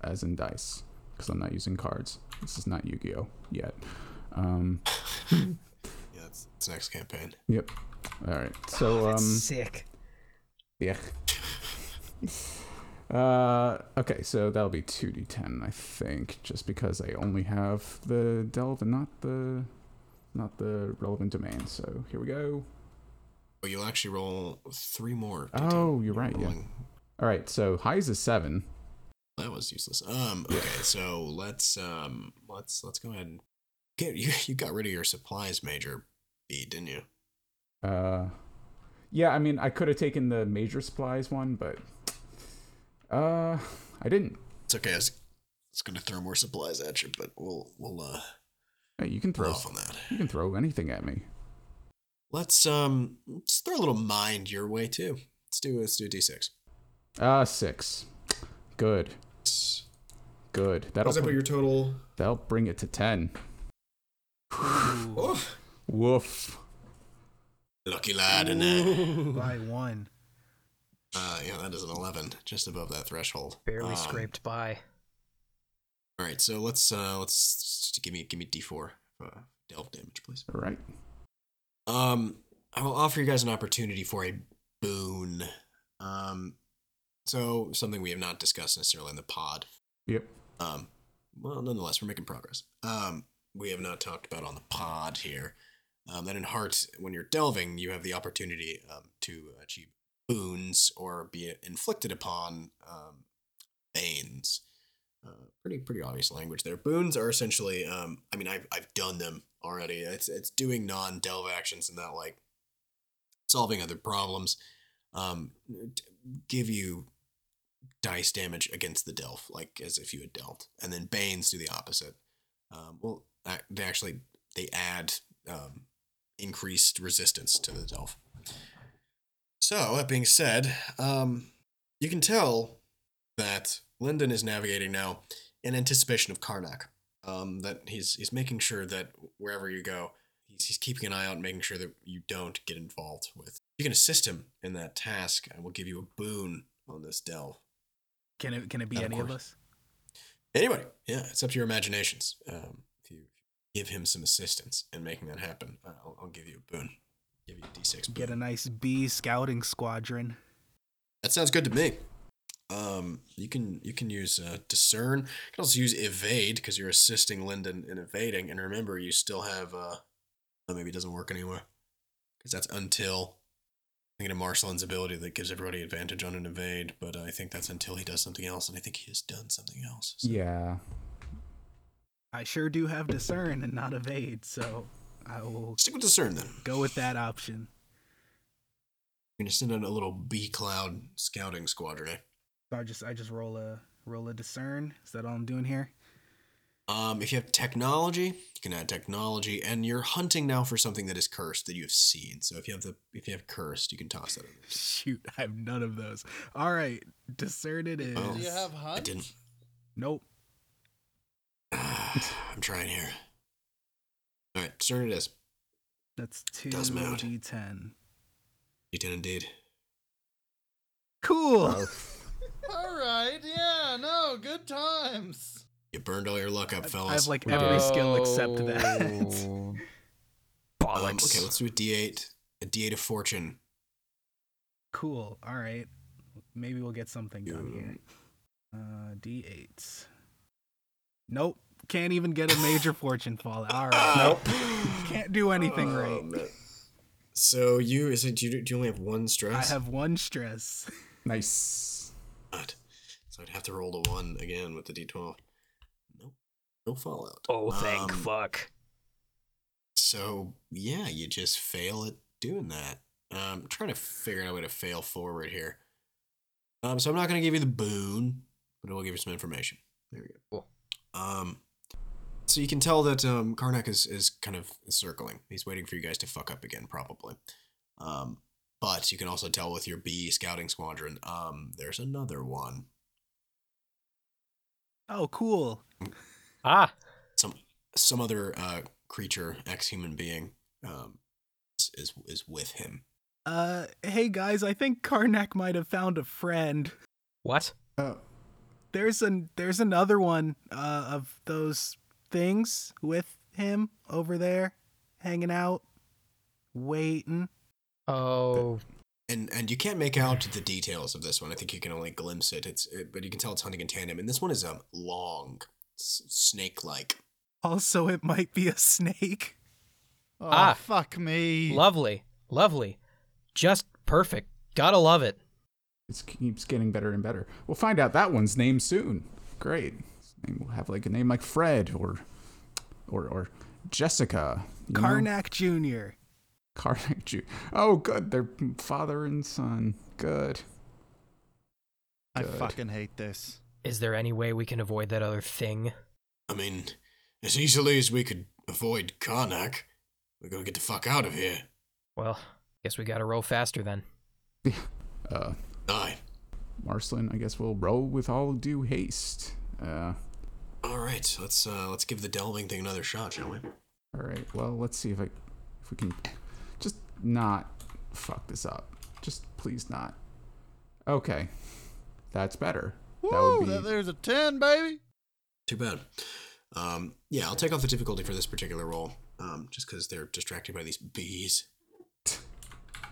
as in dice, because I'm not using cards. This is not Yu-Gi-Oh yet. Um, Yeah, it's, it's next campaign. yep. All right. So um, Sick. yeah. Uh, okay, so that'll be two d10, I think, just because I only have the delve and not the not the relevant domain. So here we go. Oh, you'll actually roll three more. Oh, you're right. Yeah. All right. So highs is a seven. That was useless. Um. Okay. So let's um. Let's let's go ahead and get you. You got rid of your supplies major B, didn't you? Uh, yeah, I mean, I could have taken the major supplies one, but uh, I didn't. It's okay. I was, I was gonna throw more supplies at you, but we'll we'll uh Hey, you can throw off on that. you can throw anything at me. Let's um. Let's throw a little mind your way too. Let's do let's do a D6. Uh, six. Good, good. That'll What's put- your total? that'll bring it to ten. Oh, Woof. lucky lad, and uh, By one. uh, yeah, that is an eleven, just above that threshold. Barely Um, scraped by. All right, so let's uh let's give me give me D4 uh, delve damage, please. All right. Um, I will offer you guys an opportunity for a boon. Um, so something we have not discussed necessarily in the pod. Yep. Um, well, nonetheless, we're making progress. Um, we have not talked about on the pod here. Um, that in heart, when you're delving, you have the opportunity um, to achieve boons or be inflicted upon um, banes. Uh, pretty pretty obvious language there. Boons are essentially, um, I mean, I've I've done them already. It's it's doing non delve actions and that like solving other problems. Um, give you dice damage against the delve, like as if you had dealt, and then banes do the opposite. Um, well, they actually they add um, increased resistance to the delve. So that being said, um, you can tell that Lyndon is navigating now in anticipation of Karnak. Um, that he's he's making sure that wherever you go, he's, he's keeping an eye out, and making sure that you don't get involved with. You can assist him in that task, and we'll give you a boon on this delve. Can it can it be Of any of course. us? Anybody, yeah, it's up to your imaginations. Um, if you give him some assistance in making that happen, I'll, I'll give you a boon. Give you a d6 boon. Get a nice bee scouting squadron. That sounds good to me. Um, you can you can use uh, discern. You can also use evade because you're assisting Lyndon in evading. And remember, you still have uh, oh, maybe it doesn't work anymore because that's until I thinking of Marcelin's ability that gives everybody advantage on an evade. But I think that's until he does something else, and I think he has done something else. So- Yeah. I sure do have discern and not evade, so I will Stick with discern then. go with that option. You're gonna send out a little bee cloud scouting squadron. So I just I just roll a roll a discern. Is that all I'm doing here? Um, if you have technology, you can add technology, and you're hunting now for something that is cursed that you have seen. So if you have the if you have cursed, you can toss that in. Shoot, I have none of those. All right, discern it is. Oh. Do you have hunt? I didn't. Nope. I'm trying here. All right, discern it is. That's two Doesn't matter. d10. D10 indeed. Cool. All right, yeah, no, good times. You burned all your luck up, fellas. I have like every skill except that. Um, okay, let's do a D8. A D8 of fortune. cool. All right. Maybe we'll get something done here. Uh, d8s. Nope. Can't even get a major fortune fall. All right. Nope. Can't do anything Oh, right. man. So you is it do you, do you only have one stress? I have one stress. Nice. God. So I'd have to roll a one again with the D12. Nope. No fallout. Oh, thank Um, fuck. So yeah, you just fail at doing that. Um, I'm trying to figure out a way to fail forward here. Um, so I'm not gonna give you the boon, but I will give you some information. There we go. Cool. Um, so you can tell that um, Karnak is is kind of circling. He's waiting for you guys to fuck up again, probably. Um, but you can also tell with your bee scouting squadron, um, there's another one. Oh, cool. Ah, Some some other uh, creature, ex human being, um, is, is is with him. Uh, hey guys, I think Karnak might have found a friend. what? Oh, There's an there's another one uh, of those things with him over there, hanging out, waiting. Oh, and and you can't make out the details of this one. I think you can only glimpse it. It's it, but you can tell it's hunting in tandem. And this one is um long, s- snake-like. Also, it might be a snake. Oh, Ah. fuck me. lovely, lovely, just perfect. Gotta love it. it keeps getting better and better. We'll find out that one's name soon. Great. His name will have like a name like Fred or or or Jessica. you know? Karnak Jr. Karnak Ju- Oh, good. They're father and son. Good. I Good. fucking hate this. Is there any way we can avoid that other thing? I mean, as easily as we could avoid Karnak, we're gonna get the fuck out of here. Well, guess we gotta row faster then. Uh, Aye. Marcelin, I guess we'll row with all due haste. Uh, All right, let's uh let's give the delving thing another shot, shall we? all right. Well, let's see if I if we can just not fuck this up. Just please not. Okay, that's better. that would be there's a 10, baby. Too bad. Um, yeah, I'll take off the difficulty for this particular roll, um, just because they're distracted by these bees.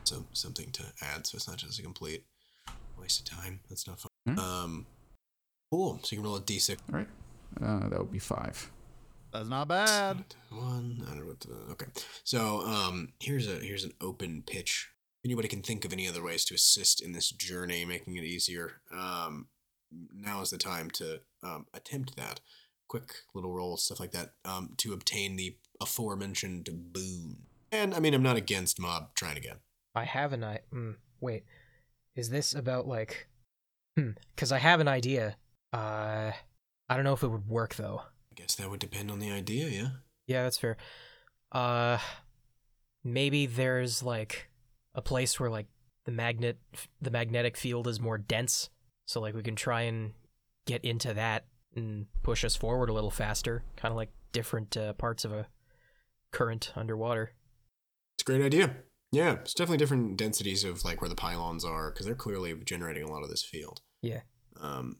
So something to add, so it's not just a complete waste of time. That's not fun. Hmm. Um, cool. So you can roll a d6. all right. Uh, that would be five. That's not bad. One. I don't know what the, okay. So um, here's a here's an open pitch. Anybody can think of any other ways to assist in this journey, making it easier. Um, now is the time to um, attempt that. Quick little roll, stuff like that, um, to obtain the aforementioned boon. And I mean, I'm not against mob trying again. I have an I. Mm, wait, is this about like? Hmm. Because I have an idea. Uh, I don't know if it would work though. I guess that would depend on the idea, yeah. Yeah, that's fair. Uh, maybe there's like a place where like the magnet, the magnetic field is more dense, so like we can try and get into that and push us forward a little faster, kind of like different uh, parts of a current underwater. It's a great idea. Yeah, it's definitely different densities of like where the pylons are because they're clearly generating a lot of this field. Yeah. Um,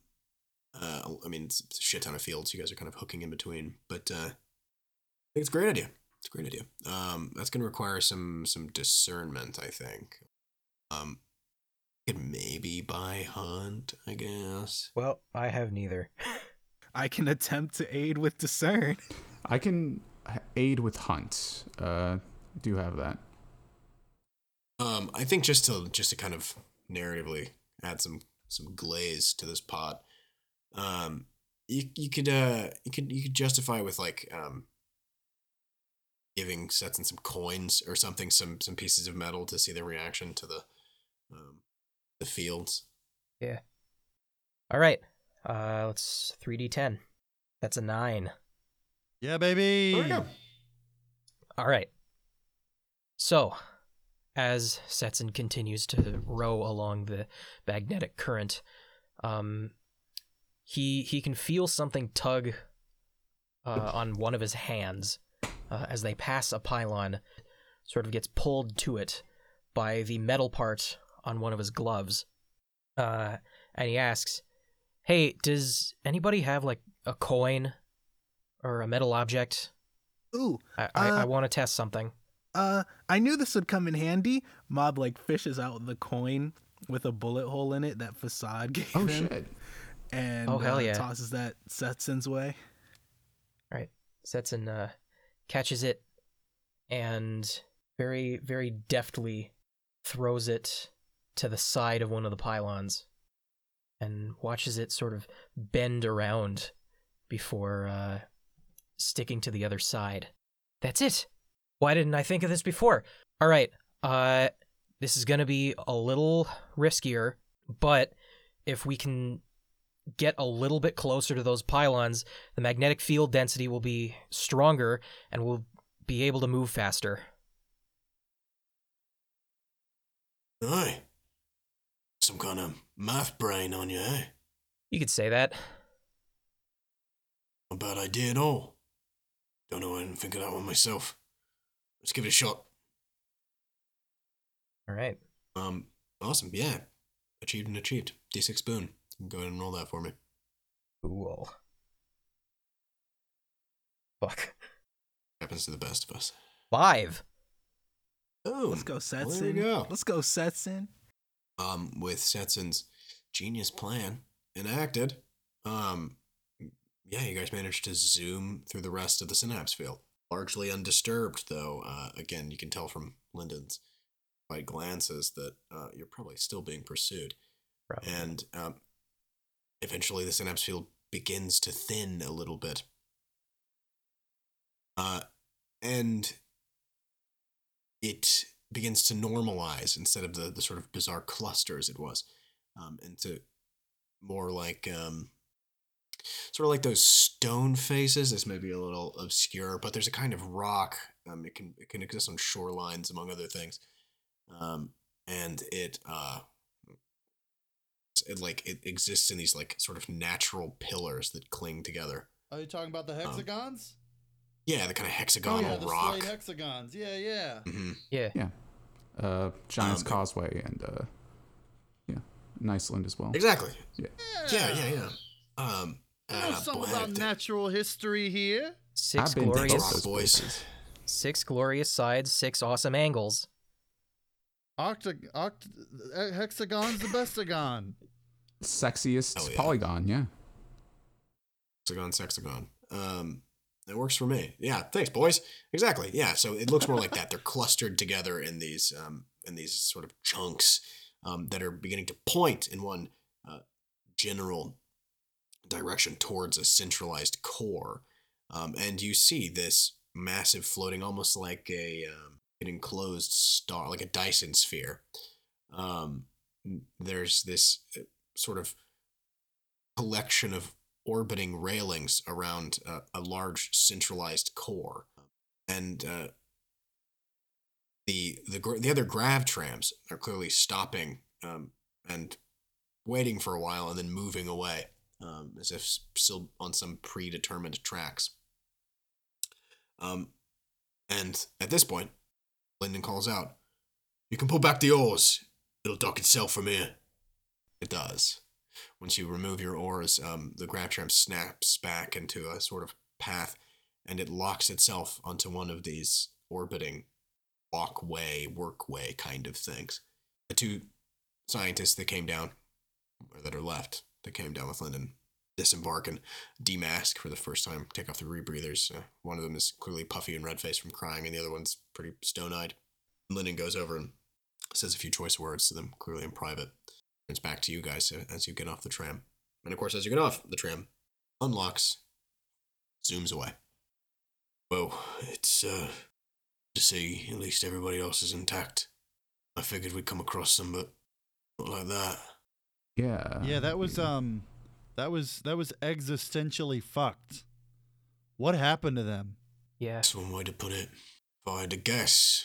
uh, I mean, it's, it's a shit ton of fields. You guys are kind of hooking in between, but uh, I think it's a great idea. It's a great idea. Um, that's going to require some some discernment, I think. Um, you could maybe buy hunt, I guess. Well, I have neither. I can attempt to aid with discern. I can aid with hunt. Uh, do have that. Um, I think just to just to kind of narratively add some some glaze to this pot, um, you you could uh you could you could justify with like um giving Setson some coins or something, some some pieces of metal to see their reaction to the um the fields. Yeah. All right. Uh, let's 3d10. That's a nine. Yeah, baby. There we go. All right. So, as Setson continues to row along the magnetic current, um, he he can feel something tug uh, on one of his hands uh, as they pass a pylon. Sort of gets pulled to it by the metal part on one of his gloves, uh, and he asks, "Hey, does anybody have like a coin or a metal object? Ooh, I I, I Uh, want to test something." uh, I knew this would come in handy. Mob like fishes out the coin with a bullet hole in it that facade gave Oh him, shit! And Oh, hell uh, yeah. tosses that Setson's way. Right. Setson uh, catches it and very, very deftly throws it to the side of one of the pylons and watches it sort of bend around before uh, sticking to the other side. That's it. Why didn't I think of this before? All right. Uh, this is going to be a little riskier, but if we can get a little bit closer to those pylons, the magnetic field density will be stronger and we'll be able to move faster. Aye. Some kind of math brain on you, eh? You could say that. Not a bad idea at all. Don't know I didn't think of that one myself. Let's give it a shot. All right. Um, awesome. Yeah, achieved and achieved. D6 boon. Go ahead and roll that for me. Cool. Fuck. Happens to the best of us. Five. Oh, Let's go, Well, Setson. there we go. Let's go, Setson. um, with Setson's genius plan enacted, um, yeah, you guys managed to zoom through the rest of the synapse field, largely undisturbed. Though, uh, again, you can tell from Lyndon's quiet glances that uh, you're probably still being pursued, Probably. and um, eventually the synapse field begins to thin a little bit. Uh, and it begins to normalize instead of the, the sort of bizarre clusters it was um, into more like um, sort of like those stone faces this may be a little obscure but there's a kind of rock um, it can it can exist on shorelines among other things um, and it uh, it like it exists in these like sort of natural pillars that cling together Are you talking about the hexagons? yeah the kind of oh hexagonal yeah, the rock slate hexagons. Yeah, yeah. hmm Yeah. Uh, Giant's Um, Causeway and uh, yeah, Niceland as well. exactly Yeah. yeah yeah yeah um You know uh, something boy, about the- natural history here. Six I've been to glorious, both Rock those boys. places. six glorious sides, six awesome angles. Octa- oct- uh, hexagon's the bestagon. Sexiest Hell yeah. polygon, yeah. hexagon sexagon. Um that works for me. Yeah thanks boys. Exactly yeah so it looks more like that. They're clustered together in these um in these sort of chunks um that are beginning to point in one uh, general direction towards a centralized core. Um and you see this massive floating almost like a um, an enclosed star like a dyson sphere. Um there's this sort of collection of orbiting railings around a large centralized core, and uh, the the the other grav trams are clearly stopping um, and waiting for a while, and then moving away um, as if still on some predetermined tracks. Um, and at this point, Lyndon calls out, You can pull back the oars. It'll dock itself from here. It does. Once you remove your oars, um, the grav tram snaps back into a sort of path, and it locks itself onto one of these orbiting walkway, workway kind of things. The two scientists that came down, or that are left, that came down with Lyndon, disembark and demask for the first time, take off the rebreathers. Uh, one of them is clearly puffy and red faced from crying, and the other one's pretty stone eyed. Lyndon goes over and says a few choice words to them, clearly in private. Turns back to you guys as you get off the tram. And of course, as you get off the tram, unlocks, zooms away. Well, it's uh, to see at least everybody else is intact. I figured we'd come across them, but not like that. Yeah. yeah, that was um, that was that was existentially fucked. What happened to them? Yeah. That's one way to put it. If I had to guess,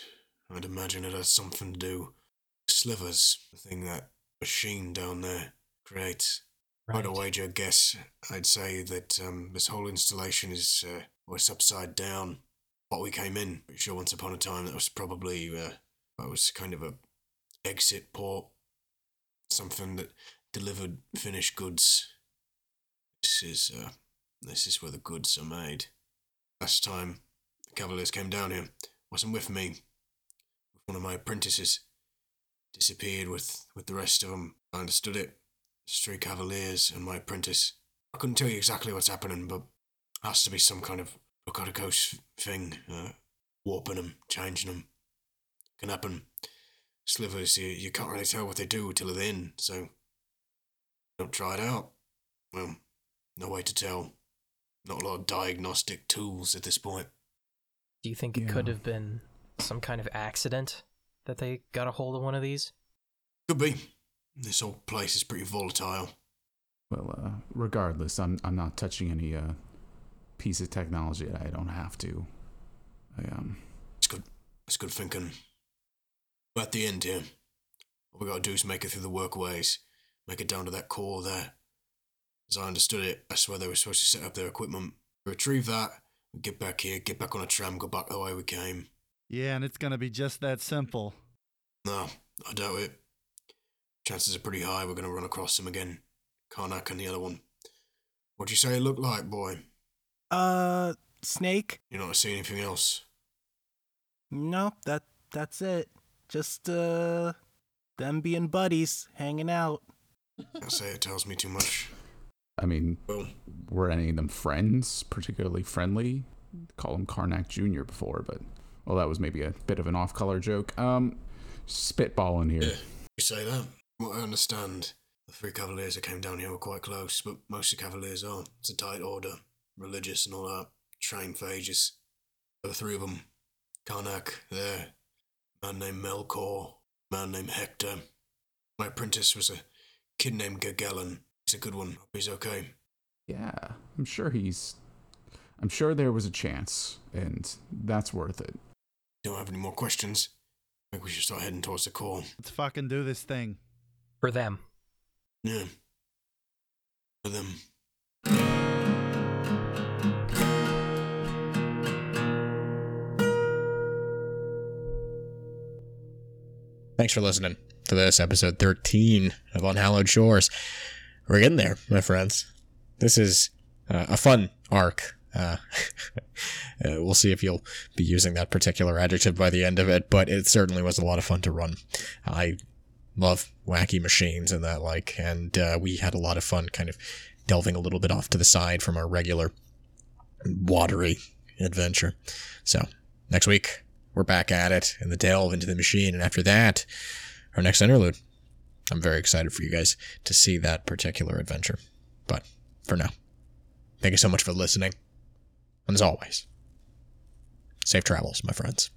I'd imagine it has something to do with slivers, the thing that machine down there creates. Right. I'd wager a guess. I'd say that um, this whole installation is uh, well, it's upside down. What we came in, sure once upon a time that was probably uh, that was kind of a exit port, something that delivered finished goods. This is uh, this is where the goods are made. Last time the Cavaliers came down here, wasn't with me. With one of my apprentices, disappeared with with the rest of them. I understood it. Three Cavaliers and my apprentice. I couldn't tell you exactly what's happening, but has to be some kind of Rocodicos thing, uh, warping them, changing them. Can happen. Slivers, you, you can't really tell what they do till they're in, so don't try it out. Well, no way to tell. Not a lot of diagnostic tools at this point. Do you think it could have been some kind of accident that they got a hold of one of these? Could be. This whole place is pretty volatile. Well, uh, regardless, I'm I'm not touching any uh, piece of technology that I don't have to. I um. It's good. It's good thinking. We're at the end here. All we gotta do is make it through the workways, make it down to that core there. As I understood it, that's where they were supposed to set up their equipment. Retrieve that, get back here, get back on a tram, go back the way we came. Yeah, and it's gonna be just that simple. No, I doubt it. Chances are pretty high we're gonna run across him again. Karnak and the other one. What'd you say it looked like, boy? Uh, Snake? You not see anything else? No, that that's it. Just uh, them being buddies, hanging out. I'd say it tells me too much. I mean, Well, were any of them friends, particularly friendly? Call him Karnak Jr. before, but well, that was maybe a bit of an off-color joke. Um, spitballing here. Yeah. you say that. What I understand, the three Cavaliers that came down here were quite close, but most of the Cavaliers aren't. It's a tight order, religious and all that, trained for ages. The three of them, Karnak, there, man named Melkor, man named Hector. My apprentice was a kid named Gagellan. He's a good one. Hope he's okay. Yeah, I'm sure he's. I'm sure there was a chance, and that's worth it. Don't have any more questions. I think we should start heading towards the core. Let's fucking do this thing. For them. Yeah. For them. Thanks for listening to this episode 13 of On Hallowed Shores. We're getting there, my friends. This is uh, a fun arc. Uh, uh, we'll see if you'll be using that particular adjective by the end of it, but it certainly was a lot of fun to run. I love wacky machines and that like, and uh, we had a lot of fun kind of delving a little bit off to the side from our regular watery adventure. So next week we're back at it in the delve into the machine, and after that, our next interlude. I'm very excited for you guys to see that particular adventure. But for now, thank you so much for listening. And as always, safe travels, my friends.